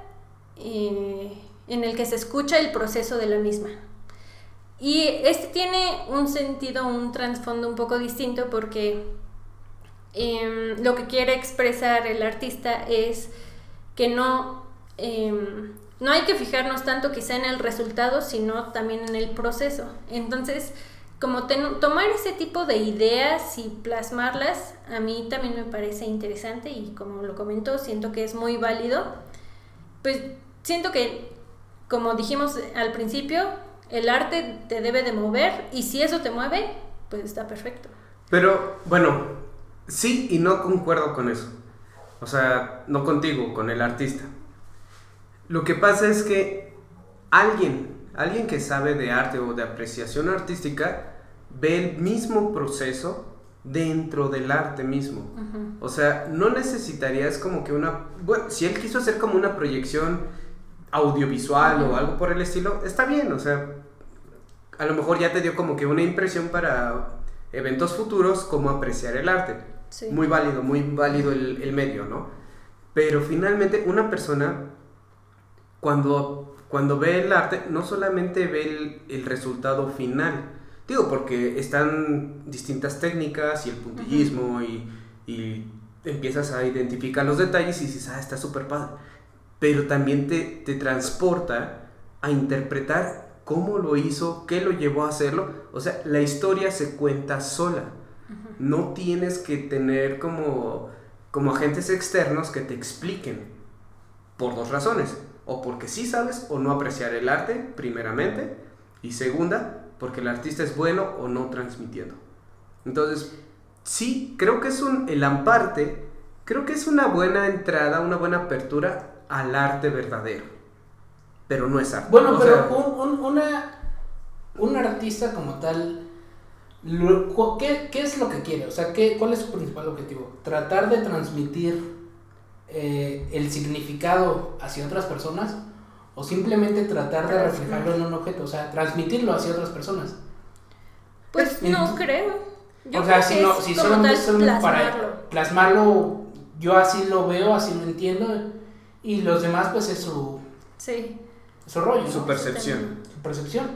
B: eh, en el que se escucha el proceso de la misma. Y este tiene un sentido, un trasfondo un poco distinto porque em, lo que quiere expresar el artista es que no, em, no hay que fijarnos tanto quizá en el resultado, sino también en el proceso. Entonces, como ten- tomar ese tipo de ideas y plasmarlas, a mí también me parece interesante y como lo comentó, siento que es muy válido. Pues siento que, como dijimos al principio, el arte te debe de mover y si eso te mueve, pues está perfecto.
C: Pero, bueno, sí y no concuerdo con eso. O sea, no contigo, con el artista. Lo que pasa es que alguien, alguien que sabe de arte o de apreciación artística, ve el mismo proceso dentro del arte mismo. O sea, no necesitarías como que una... Bueno, si él quiso hacer como una proyección audiovisual o algo por el estilo, está bien, o sea, a lo mejor ya te dio como que una impresión para eventos futuros como apreciar el arte.
B: Sí.
C: Muy válido, muy válido el, el medio, ¿no? Pero finalmente una persona cuando, cuando ve el arte no solamente ve el, el resultado final, digo, porque están distintas técnicas y el puntillismo y, y empiezas a identificar los detalles y dices, ah, está súper padre. Pero también te, te transporta a interpretar cómo lo hizo, qué lo llevó a hacerlo. O sea, la historia se cuenta sola. No tienes que tener como, como agentes externos que te expliquen. Por dos razones. O porque sí sabes o no apreciar el arte, primeramente. Y segunda, porque el artista es bueno o no transmitiendo. Entonces, sí, creo que es un, el amparte, creo que es una buena entrada, una buena apertura al arte verdadero. Pero no es arte.
D: Bueno,
C: O
D: pero
C: sea,
D: un, un- una, un artista como tal, lo- ¿qué, qué es lo que quiere? O sea, ¿qué, ¿cuál es su principal objetivo? ¿Tratar de transmitir eh, el significado hacia otras personas? ¿O simplemente tratar de reflejarlo en un objeto? O sea, transmitirlo hacia otras personas.
B: Pues
D: En-
B: no creo. Yo
D: o sea,
B: creo
D: si, no,
B: es
D: si solamente, solamente para
B: plasmarlo.
D: plasmarlo, yo así lo veo, así lo entiendo, y los demás pues es su,
B: Sí.
D: su rollo, ¿no?
C: su percepción.
D: su percepción.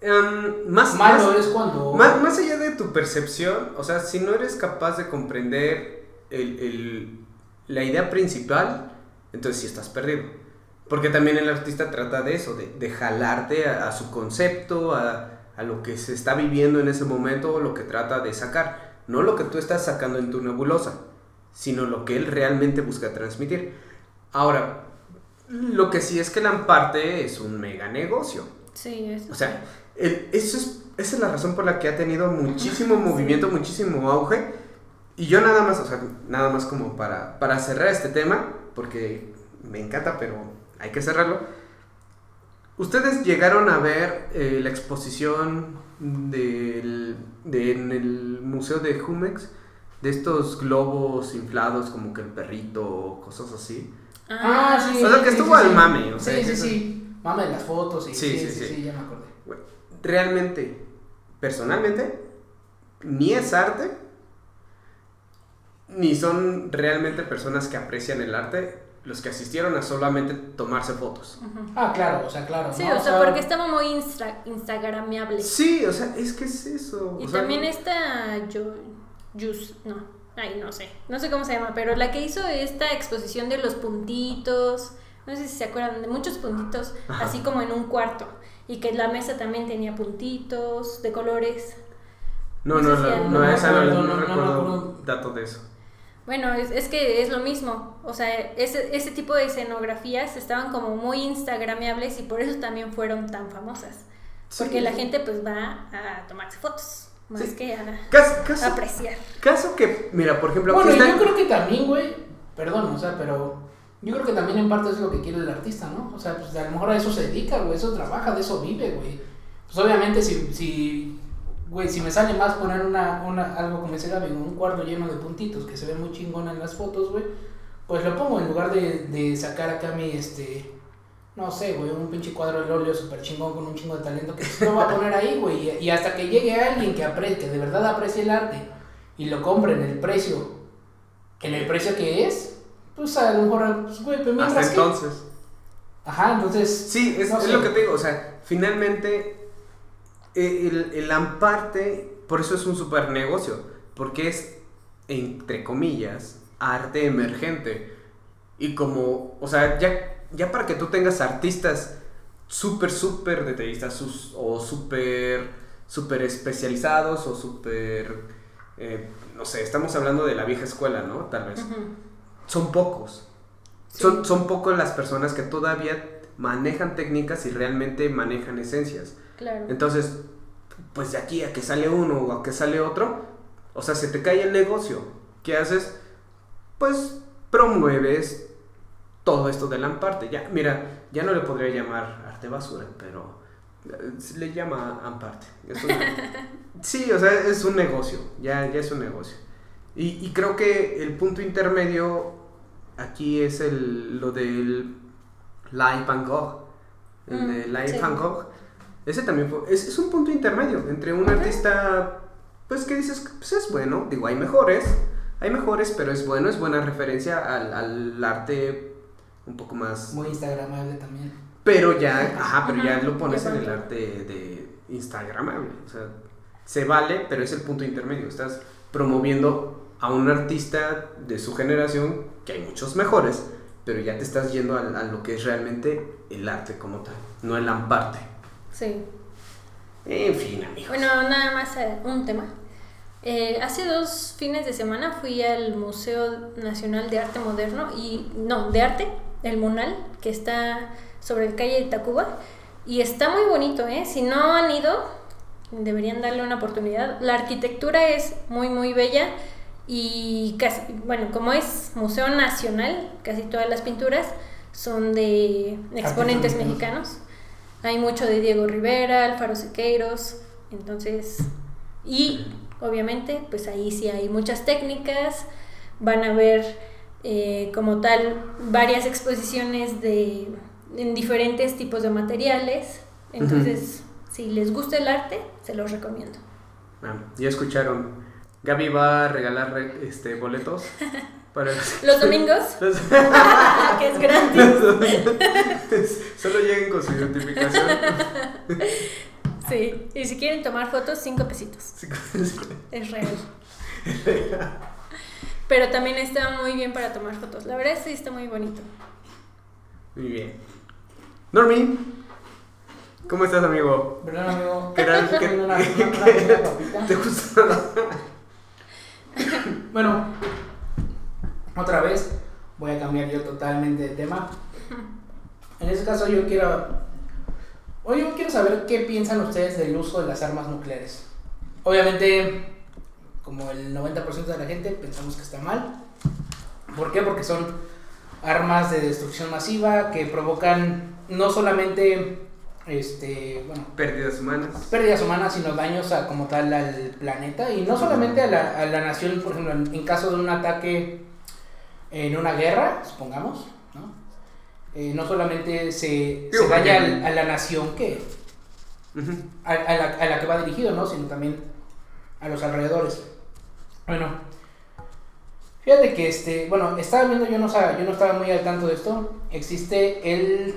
C: Em, más,
D: Malo
C: más-
D: es cuando...
C: Más, más allá de tu percepción, o sea, si no eres capaz de comprender el- el- la idea principal, entonces sí estás perdido. Porque también el artista trata de eso, de, de jalarte a, a su concepto, a, a lo que se está viviendo en ese momento, o lo que trata de sacar. No lo que tú estás sacando en tu nebulosa, sino lo que él realmente busca transmitir. Ahora, lo que sí es que Lamparte es un mega negocio.
B: Sí, eso
C: O sea, el- eso es, esa es la razón por la que ha tenido muchísimo movimiento, muchísimo auge. Y yo nada más, o sea, nada más como para, para cerrar este tema, porque me encanta, pero hay que cerrarlo. ¿Ustedes llegaron a ver eh, la exposición del, de- en el Museo de Jumex? De estos globos inflados como que el perrito cosas así.
D: Ah, sí.
C: O sea, que
D: sí,
C: estuvo
D: sí,
C: al mame, o sea,
D: sí, sí,
C: eso-
D: sí. Mame de las fotos y
C: Sí,
D: sí,
C: sí,
D: sí,
C: sí.
D: sí, ya me acordé.
C: realmente, personalmente, ni es arte, ni son realmente personas que aprecian el arte los que asistieron a solamente tomarse fotos.
D: Ah, claro, o sea, claro.
B: Sí,
D: ¿no?
B: o sea, porque estaba muy instra- instagramiable.
C: Sí, o sea, es que es eso.
B: Y
C: o sea,
B: también esta yo, Yus, no, ay, no sé, no sé cómo se llama, pero la que hizo esta exposición de los puntitos, no sé si se acuerdan, de muchos puntitos,
C: Ajá.
B: así como en un cuarto. Y que la mesa también tenía puntitos de colores.
C: No,
B: No
C: no,
B: sé si
C: no,
B: algo-
C: no,
D: no
C: esa recuerdo de eso.
B: Bueno, es, es que es lo mismo. O sea, ese, ese tipo de escenografías estaban como muy instagramiables y por eso también fueron tan famosas. Porque la gente pues va a tomarse fotos, más
C: Sí.
B: que a
C: Caso, caso,
B: apreciar.
C: caso que, mira, por ejemplo,
D: Bueno,
C: aquí
D: yo
C: está-
D: creo que también, güey, perdón, o sea, pero yo creo que también en parte es lo que quiere el artista, ¿no? O sea, pues a lo mejor a eso se dedica, güey, eso trabaja, de eso vive, güey. Pues obviamente si, si, güey, si me sale más poner una, una, algo como ese Gaby, un cuadro lleno de puntitos que se ve muy chingón en las fotos, güey, pues lo pongo en lugar de, de sacar acá mi, este, no sé, güey, un pinche cuadro de óleo súper chingón con un chingo de talento que lo voy a poner ahí, güey, y, hasta que llegue alguien que, apre que de verdad aprecie el arte y lo compre en el precio, en el precio que es, pues a lo mejor, pues, güey, pues
C: hasta
D: que-
C: entonces.
D: Ajá, entonces.
C: Sí, es,
D: no
C: es lo que te digo, o sea, finalmente eh, el, el Amparte, por eso es un super negocio, porque es, entre comillas, arte emergente. Y como, o sea, ya, ya para que tú tengas artistas súper, súper detallistas o súper, súper especializados o súper, eh, no sé, estamos hablando de la vieja escuela, ¿no? Tal vez. Son pocos.
B: Sí.
C: Son, son pocos las personas que todavía manejan técnicas y realmente manejan esencias.
B: Claro.
C: Entonces, pues de aquí a que sale uno o a que sale otro, o sea, se te cae el negocio. ¿Qué haces? Pues promueves todo esto del amparte. Ya, mira, ya no le podría llamar arte basura, pero eh, le llama amparte. Es una- sí, o sea, es un negocio, ya, ya es un negocio. Y, y creo que el punto intermedio aquí es el, lo del Live Van Gogh. El de
B: Mm,
C: Live
B: sí.
C: Van Gogh. Ese también fue, es, es un punto intermedio entre un artista, pues que dices, pues es bueno, digo, hay mejores, hay mejores, pero es bueno, es buena referencia al, al arte un poco más...
D: Muy instagramable también.
C: Pero ya, ajá, pero ya lo pones en el arte de Instagramable, o sea, se vale, pero es el punto intermedio, estás promoviendo a un artista de su generación, que hay muchos mejores, pero ya te estás yendo a, a lo que es realmente el arte como tal, no el amparte.
B: Sí.
C: En fin, amigos.
B: Bueno, nada más eh, un tema. Eh, hace dos fines de semana fui al Museo Nacional de Arte Moderno y no, de arte, el Munal, que está sobre el calle de Tacuba y está muy bonito, ¿eh? Si no han ido, deberían darle una oportunidad. La arquitectura es muy muy bella y casi, bueno, como es Museo Nacional, casi todas las pinturas son de exponentes
D: mexicanos.
B: Hay mucho de Diego Rivera, Alfaro Siqueiros, entonces, y obviamente, pues ahí sí hay muchas técnicas, van a ver eh, como tal varias exposiciones de en diferentes tipos de materiales, entonces, si les gusta el arte, se los recomiendo.
C: Ah, ya escucharon, Gaby va a regalar re- este, boletos para los-
B: Los domingos,
C: los-
B: que es gratis.
C: Solo lleguen con su identificación.
B: Sí, y si quieren tomar fotos, cinco pesitos. Es real. Pero también está muy bien para tomar fotos. La verdad sí está muy bonito.
C: Muy bien. Normi, ¿cómo estás, amigo?
D: ¿Verdad, amigo?
C: ¿Qué tal? ¿Qué-
D: Una, una.
C: ¿Te gusta?
D: Bueno, otra vez voy a cambiar yo totalmente de tema. En este caso yo quiero, hoy yo quiero saber qué piensan ustedes del uso de las armas nucleares. Obviamente, como el 90% de la gente pensamos que está mal. ¿Por qué? Porque son armas de destrucción masiva que provocan no solamente este, bueno,
C: Pérdidas humanas.
D: pérdidas humanas, sino daños a, como tal al planeta y no solamente a la, a la nación, por ejemplo, en, en caso de un ataque en una guerra, supongamos, ¿no? Eh, no solamente se, se daña al- a la nación que a, a la, a la que va dirigido, ¿no? Sino también a los alrededores. Bueno, fíjate que este, bueno, estaba viendo, yo no, sab- yo no estaba muy al tanto de esto. Existe el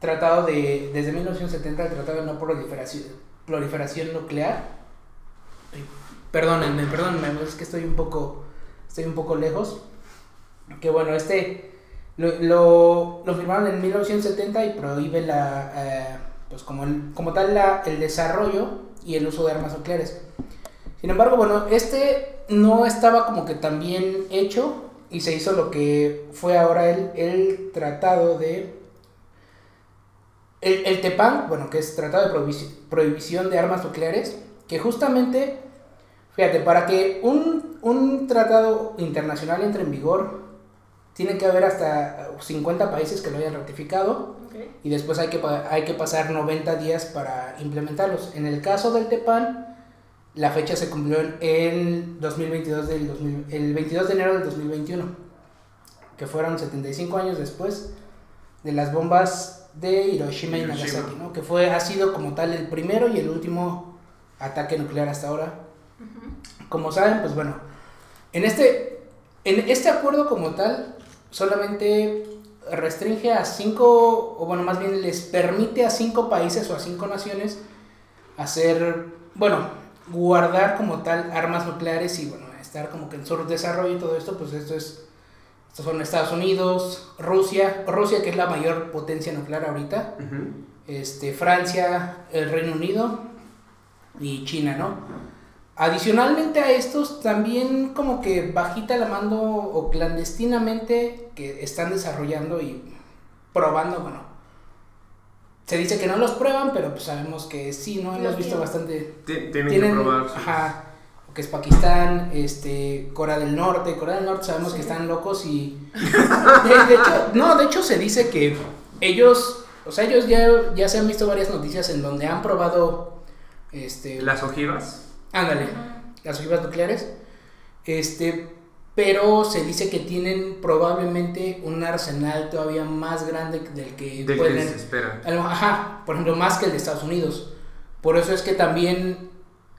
D: tratado de, desde 1970, el tratado de no proliferación, proliferación nuclear. Perdónenme, perdónenme, es que estoy un poco, estoy un poco lejos. Que bueno, este, Lo, lo, lo firmaron en 1970 y prohíbe la, eh, pues como, el- como tal la, el desarrollo y el uso de armas nucleares. Sin embargo, bueno, este no estaba como que tan bien hecho y se hizo lo que fue ahora el, el tratado de... El, el TEPAN, bueno, que es Tratado de Prohibici- Prohibición de Armas Nucleares, que justamente, fíjate, para que un, un tratado internacional entre en vigor, tiene que haber hasta 50 países que lo hayan ratificado y después hay que, hay que pasar 90 días para implementarlos. En el caso del TEPAN, la fecha se cumplió en el 2022 del 2000 el 22 de enero del 2021, que fueron 75 años después de las bombas de Hiroshima y. Nagasaki, ¿no? que fue, ha sido como tal el primero y el último ataque nuclear hasta ahora. Como saben, pues bueno, en este, en este acuerdo como tal, solamente restringe a cinco, o bueno, más bien les permite a cinco países o a cinco naciones hacer, bueno, guardar como tal armas nucleares y bueno, estar como que en su desarrollo y todo esto, pues esto es, estos son Estados Unidos, Rusia, Rusia que es la mayor potencia nuclear ahorita, este, Francia, el Reino Unido y China, ¿no? Adicionalmente a estos, también como que bajita la mano o clandestinamente que están desarrollando y probando, bueno. Se dice que no los prueban, pero pues sabemos que sí, ¿no? Hemos visto
B: tienen.
D: bastante
C: Ti- Tienen
D: tienen,
C: que probar. sus-
D: ajá, que es Pakistán, este, Corea del Norte, Corea del Norte sabemos que están locos y de, de hecho, no, de hecho se dice que ellos, o sea, ellos ya, ya se han visto varias noticias en donde han probado, este,
C: Las ojivas.
D: ándale, las ojivas nucleares, este, pero se dice que tienen probablemente un arsenal todavía más grande del que
C: Del
D: pueden,
C: que se espera.
D: Ajá, por ejemplo, más que el de Estados Unidos. Por eso es que también,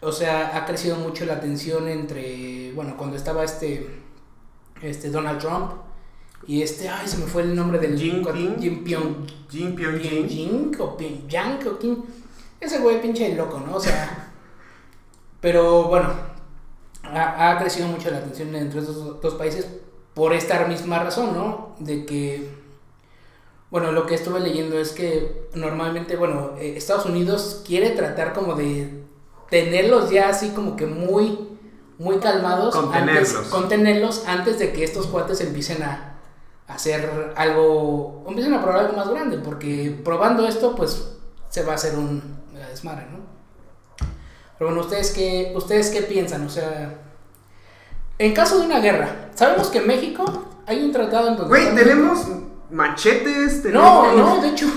D: o sea, ha crecido mucho la tensión entre, bueno, cuando estaba este, este Donald Trump y este, ay, se me fue el nombre del
C: Jinping.
D: Jim Pyong,
C: Jin Pyong Jin.
D: O Pyongyang o quién, ese güey pinche loco, ¿no? O sea, pero bueno, ha, ha crecido mucho la tensión entre estos dos países por esta misma razón, ¿no? De que, bueno, lo que estuve leyendo es que normalmente, bueno, eh, Estados Unidos quiere tratar como de tenerlos ya así como que muy, muy calmados.
C: Contenerlos.
D: Antes, contenerlos antes de que estos cuates empiecen a hacer algo, empiecen a probar algo más grande, porque probando esto, pues se va a hacer un desmadre, ¿no? Pero bueno, ¿ustedes qué, ¿ustedes qué piensan? O sea, en caso de una guerra, sabemos que en México hay un tratado en donde...
C: Güey, tenemos machetes,
D: No,
C: tenemos...
D: no, de hecho...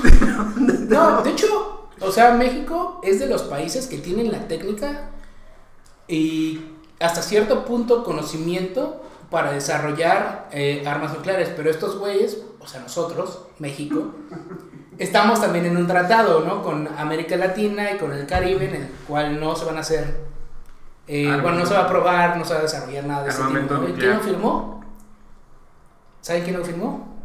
D: No, de hecho, o sea, México es de los países que tienen la técnica y hasta cierto punto conocimiento para desarrollar eh, armas nucleares, pero estos güeyes, o sea, nosotros, México, estamos también en un tratado, ¿no? Con América Latina y con el Caribe, en el cual no se van a hacer, eh, bueno, no se va a probar, no se va a desarrollar nada de ese tipo.
C: Armamento
D: ¿no? ¿Y ¿Quién lo firmó? ¿Saben quién lo firmó?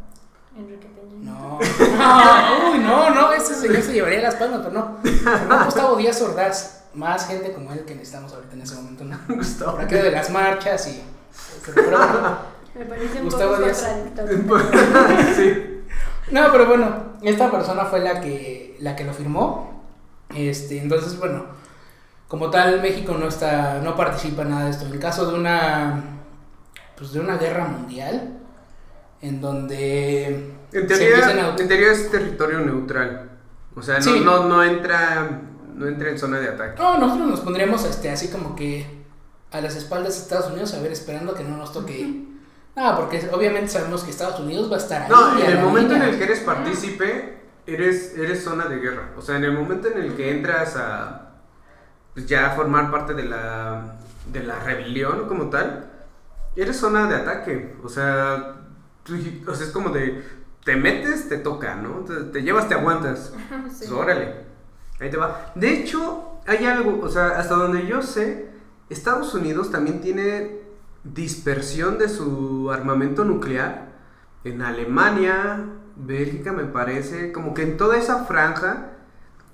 B: Enrique Peña.
D: No. No, uy, no, no, ese señor se llevaría las palmas, pero no. Gustavo Díaz Ordaz. Más gente como él que necesitamos ahorita en ese momento, ¿no?
C: Gustavo.
D: Por aquello de las marchas y. Pero
B: Me parece un
D: Gustavo
B: poco
D: Díaz.
C: sí.
D: No, pero bueno, esta persona fue la que, la que lo firmó. Este, entonces, bueno, como tal, México no está, no participa en nada de esto. En caso de una, pues de una guerra mundial, en donde
C: En teoría,
D: a-
C: en teoría es territorio neutral. O sea, no,
D: Sí.
C: no, no entra no entra en zona de ataque.
D: No, nosotros nos pondríamos este, así como que a las espaldas de Estados Unidos, a ver, esperando que no nos toque. No, porque obviamente sabemos que Estados Unidos va a estar ahí.
C: No, en el momento en el que eres partícipe, eres, eres zona de guerra. O sea, en el momento en el que entras a pues, ya formar parte de la, de la rebelión como tal, eres zona de ataque. O sea, tú- o sea, es como de, te metes, te toca, ¿no? Te, te llevas, te aguantas.
B: Sí.
C: Pues, órale, ahí te va. De hecho, hay algo, o sea, hasta donde yo sé, Estados Unidos también tiene dispersión de su armamento nuclear en Alemania, Bélgica, me parece, como que en toda esa franja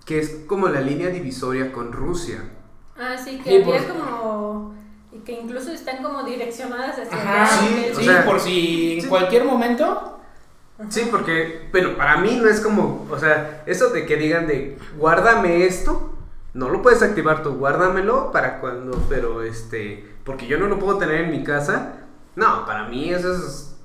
C: que es como la línea divisoria con Rusia.
B: Ah, sí, que había
D: por-
B: como. Y que incluso están como direccionadas hacia
D: Ajá,
B: allá,
C: Sí, o
D: sí,
C: sea,
D: por si en
C: sí.
D: cualquier momento
C: Sí, porque, bueno, para mí no es como, o sea, eso de que digan de guárdame esto, no lo puedes activar tú, guárdamelo para cuando, pero este, porque yo no lo puedo tener en mi casa. No, para mí eso es,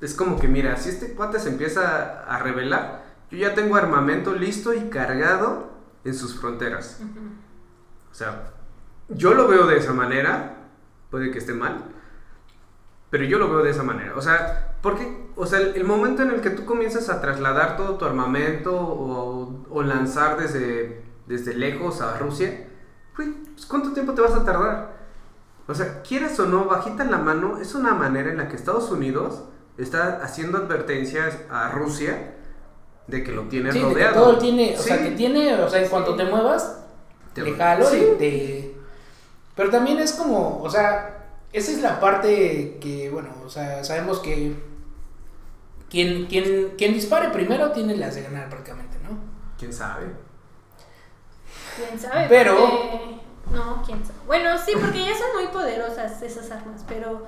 C: es como que, mira, si este cuate se empieza a revelar, yo ya tengo armamento listo y cargado en sus fronteras. O sea, yo lo veo de esa manera, puede que esté mal, pero yo lo veo de esa manera. O sea, porque, o sea, el, el momento en el que tú comienzas a trasladar todo tu armamento o, o lanzar desde, desde lejos a Rusia, güey, pues, ¿cuánto tiempo te vas a tardar? O sea, quieras o no, bajita en la mano, es una manera en la que Estados Unidos está haciendo advertencias a Rusia de que lo tiene
D: Sí, de que
C: rodeado.
D: todo tiene, o sea, que tiene, o sea, en cuanto te muevas,
C: Te-
D: te jalo
C: sí.
D: y te... Pero también es como, o sea, esa es la parte que, bueno, o sea, sabemos que quien, quien, quien dispare primero tiene las de ganar prácticamente, ¿no?
C: ¿Quién sabe?
B: ¿Quién sabe?
D: Pero-
B: Porque- No, quién sabe. Bueno, sí, porque ya son muy poderosas esas armas, pero...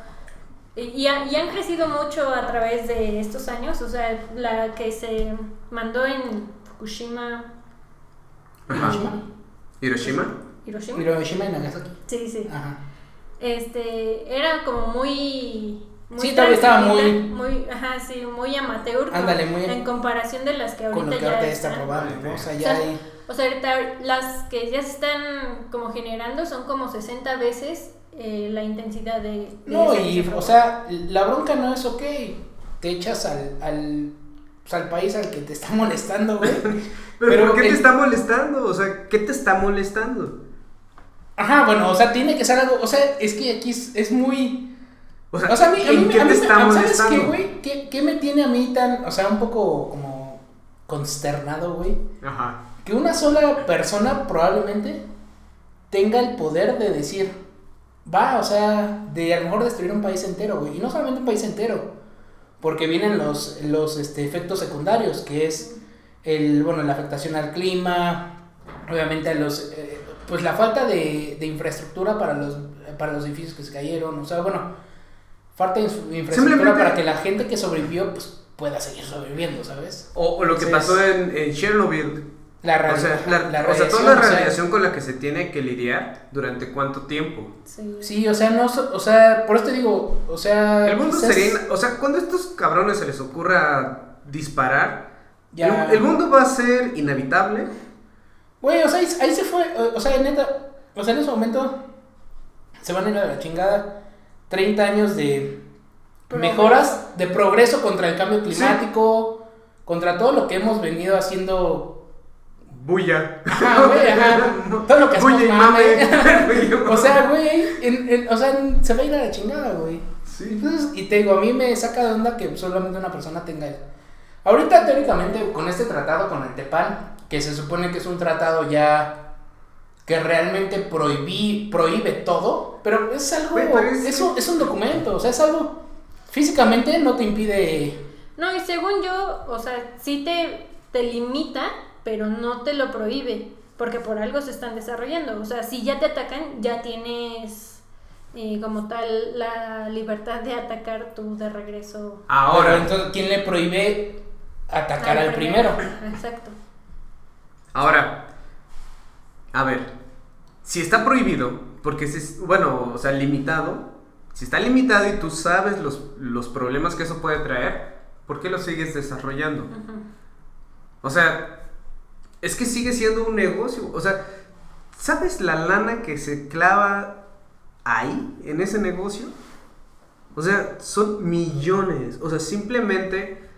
B: Y, ha- y han crecido mucho a través de estos años, o sea, la que se mandó en Fukushima...
C: Ajá. ¿Hiroshima?
B: Hiroshima.
D: Hiroshima y Nagasaki.
B: Sí, sí.
D: Ajá.
B: Este, era como muy... muy
D: Sí, todavía estaba muy-
B: muy... Ajá, sí, muy amateur.
D: Ándale, muy-
B: En comparación de las que ahorita
D: Con lo que
B: ya
D: ahorita ya está
B: están.
D: probando, ¿no? O sea,
B: O
D: ya
B: sea,
D: hay...
B: O sea, ahorita las que ya se están como generando son como 60 veces eh, la intensidad de... de
D: No, y, o sea, la bronca no es ok. Te echas al, al, pues, al país al que te está molestando, güey.
C: ¿Pero,
D: Pero
C: por qué
D: el-
C: te está molestando? O sea, ¿qué te está molestando?
D: Ajá, bueno, o sea, tiene que ser algo. O sea, es que aquí es, es muy.
C: O sea,
D: O sea, a mí, a
C: ¿en
D: mí,
C: qué
D: a mí
C: te está
D: ¿sabes
C: molestando?
D: qué, güey? ¿Qué, ¿Qué me tiene a mí tan. O sea, un poco como. consternado, güey?
C: Ajá.
D: Que una sola persona probablemente tenga el poder de decir. Va, o sea, de a lo mejor destruir un país entero, güey. Y no solamente un país entero. Porque vienen los, los este, efectos secundarios, que es el, bueno, la afectación al clima, obviamente a los, eh, pues la falta de, de infraestructura para los, para los edificios que se cayeron, o sea, bueno, falta infraestructura
C: Simplemente-
D: para que la gente que sobrevivió, pues pueda seguir sobreviviendo, ¿sabes?
C: O, o lo que
D: Entonces,
C: pasó en, en Chernobyl.
D: La,
C: O sea, la,
D: la
C: o sea, toda
D: radiación,
C: la
D: o sea,
C: radiación con la que se tiene que lidiar durante cuánto tiempo.
B: Sí.
D: Sí, o sea, no, o sea, por eso te digo, o sea,
C: El mundo
D: quizás
C: sería. O sea, cuando a estos cabrones se les ocurra disparar,
D: ya-
C: el, el mundo va a ser inhabitable.
D: Güey, o sea, ahí, ahí se fue, o, o sea, neta, o sea, en ese momento se van a ir a la chingada 30 años de
B: Progreso.
D: mejoras, de progreso contra el cambio climático, contra todo lo que hemos venido haciendo.
C: Bulla.
D: Ajá, güey, ajá. Todo lo que hacemos
C: Bulla y
D: mame.
C: mame.
D: O sea, güey, en- en- o sea, en- se va a ir a la chingada, güey.
C: Sí.
D: Entonces, y te digo, a mí me saca de onda que solamente una persona tenga el... Ahorita, teóricamente, con este tratado con el TEPAN, que se supone que es un tratado ya que realmente prohibí, prohíbe todo, pero es algo,
C: pero es-
D: es, un, es un documento, o sea, es algo, físicamente no te impide...
B: No, y según yo, o sea, sí te, te limita, pero no te lo prohíbe, porque por algo se están desarrollando. O sea, si ya te atacan, ya tienes eh, como tal la libertad de atacar tú de regreso.
D: Pero
C: Ahora,
D: entonces, ¿quién le prohíbe atacar
B: al
D: al primero?
B: Exacto.
C: ahora. A ver. Si está prohibido, porque es, bueno, o sea, limitado. Si está limitado y tú sabes los, los problemas que eso puede traer, ¿por qué lo sigues desarrollando? O sea, es que sigue siendo un negocio. O sea, ¿sabes la lana que se clava ahí, en ese negocio? O sea, son millones. O sea, simplemente...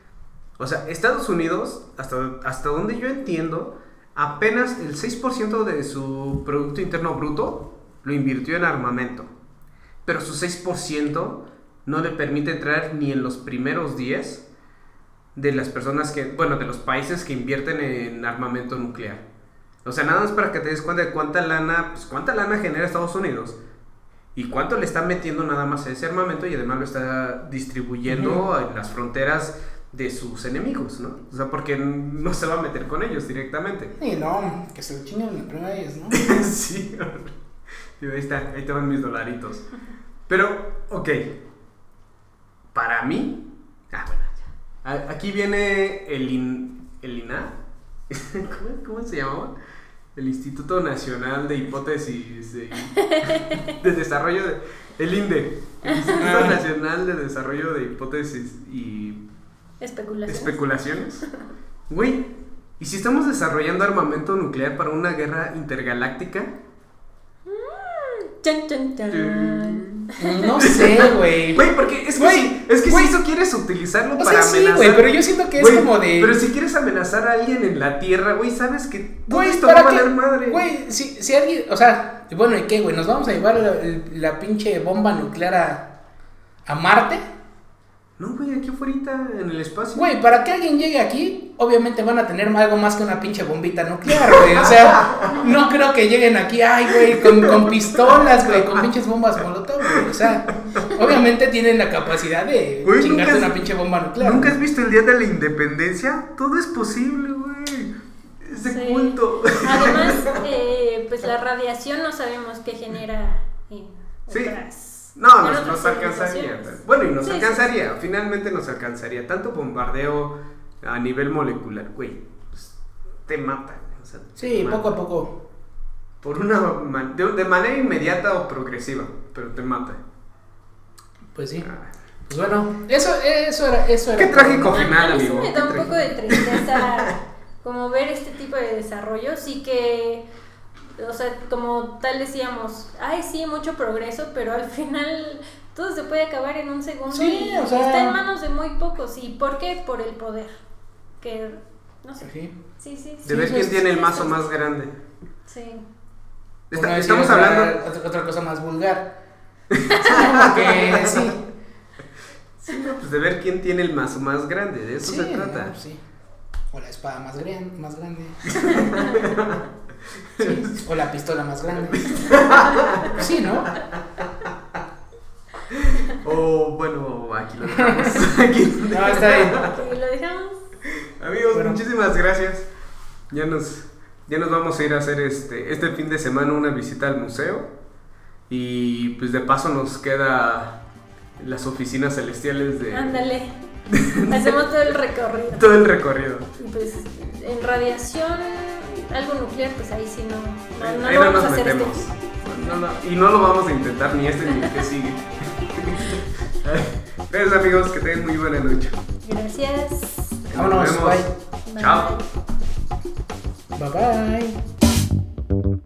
C: O sea, Estados Unidos, hasta, hasta donde yo entiendo, apenas el 6% de su Producto Interno Bruto lo invirtió en armamento. Pero su 6% no le permite entrar ni en los primeros 10 de las personas que, bueno, de los países que invierten en armamento nuclear. O sea, nada más para que te des cuenta de cuánta lana, pues cuánta lana genera Estados Unidos y cuánto le está metiendo nada más a ese armamento y además lo está distribuyendo en las fronteras de sus enemigos, ¿no? O sea, porque no se va a meter con ellos directamente.
D: Sí, no, que se lo chinguen la primera vez, ¿no?
C: sí, ahí está, ahí te van mis dolaritos. Pero, ok, para mí, ah, bueno, A- Aquí viene el, IN- el INA. ¿Cómo, cómo se llamaba? El Instituto Nacional de Hipótesis de, de Desarrollo de... El INDE. El Instituto
D: Ah.
C: Nacional de Desarrollo de Hipótesis y
B: Especulación.
C: especulaciones. Güey, ¿y si estamos desarrollando armamento nuclear para una guerra intergaláctica?
B: Chan, chan, chan.
D: No sé, güey.
C: Güey, porque es que, si, es que si eso quieres utilizarlo
D: O
C: para
D: sea, sí,
C: amenazar.
D: güey, pero yo siento que es como de.
C: Pero si quieres amenazar a alguien en la Tierra, güey, sabes que todo
D: Güey,
C: esto va
D: ¿para
C: a
D: qué?
C: valer madre.
D: Güey, si, si alguien. O sea, bueno, ¿y qué, güey? ¿Nos vamos a llevar la, la pinche bomba nuclear a, a Marte?
C: No, güey, aquí afuera en el espacio.
D: Güey, para que alguien llegue aquí, obviamente van a tener algo más que una pinche bombita nuclear, güey. O sea, no creo que lleguen aquí, ay, güey, con, con pistolas, güey, con pinches bombas molotov, güey. O sea, obviamente tienen la capacidad de
C: Güey,
D: chingarte
C: has-
D: una pinche bomba nuclear.
C: ¿Nunca has visto el Día de la Independencia? Todo es posible, güey. Es de
B: Sí.
C: culto.
B: Además, eh, pues la radiación no sabemos qué genera en
C: Sí.
B: otras.
C: No, nos, nos alcanzaría. Bueno, y nos
B: Sí, sí,
C: alcanzaría. Finalmente nos alcanzaría. Tanto bombardeo a nivel molecular, güey. pues, te mata. güey, o sea, te
D: Sí,
C: mata.
D: poco a poco.
C: Por una. man- De, de manera inmediata o progresiva, pero te mata.
D: Pues sí.
C: Ah.
D: Pues bueno, eso, eso era. Eso era
C: Qué trágico final,
B: a mí sí
C: amigo,
B: me da un poco de tristeza como ver este tipo de desarrollos y que, o sea, como tal decíamos, ay sí, mucho progreso, pero al final todo se puede acabar en un segundo
D: Sí,
B: y
D: o sea-
B: está en manos de muy pocos. ¿Y por qué? Por el poder. Que, no sé.
D: Sí.
B: Sí, sí, sí.
C: De ver quién tiene el mazo
B: sí.
C: más grande.
B: Sí.
C: Está- estamos hablando.
D: Otra, otra cosa más vulgar. Sí, porque sí.
C: Sí, no, pues de ver quién tiene el mazo más grande. De eso
D: Sí,
C: se trata.
D: no, sí. O la espada más, gran, más grande. Sí, O la pistola más grande. Sí, ¿no?
C: O bueno, aquí lo dejamos. Aquí lo
D: No, está bien.
B: Ok, lo dejamos.
C: Amigos,
D: Bueno.
C: muchísimas gracias. Ya nos, ya nos vamos a ir a hacer este, este fin de semana una visita al museo. Y pues de paso nos queda las oficinas celestiales de
B: Ándale. Hacemos todo el recorrido.
C: todo el recorrido.
B: Pues en radiación, algo nuclear, pues ahí sí no, no, no
C: Ahí
B: lo
C: no
B: vamos a
C: nos
B: hacer
C: metemos.
B: este.
C: No, no, y no lo vamos a intentar ni este ni el que sigue. Gracias amigos, que tengan muy buena noche.
B: Gracias.
D: Vámonos,
C: Nos vemos.
D: bye.
B: Bye.
C: Chao.
D: Bye bye.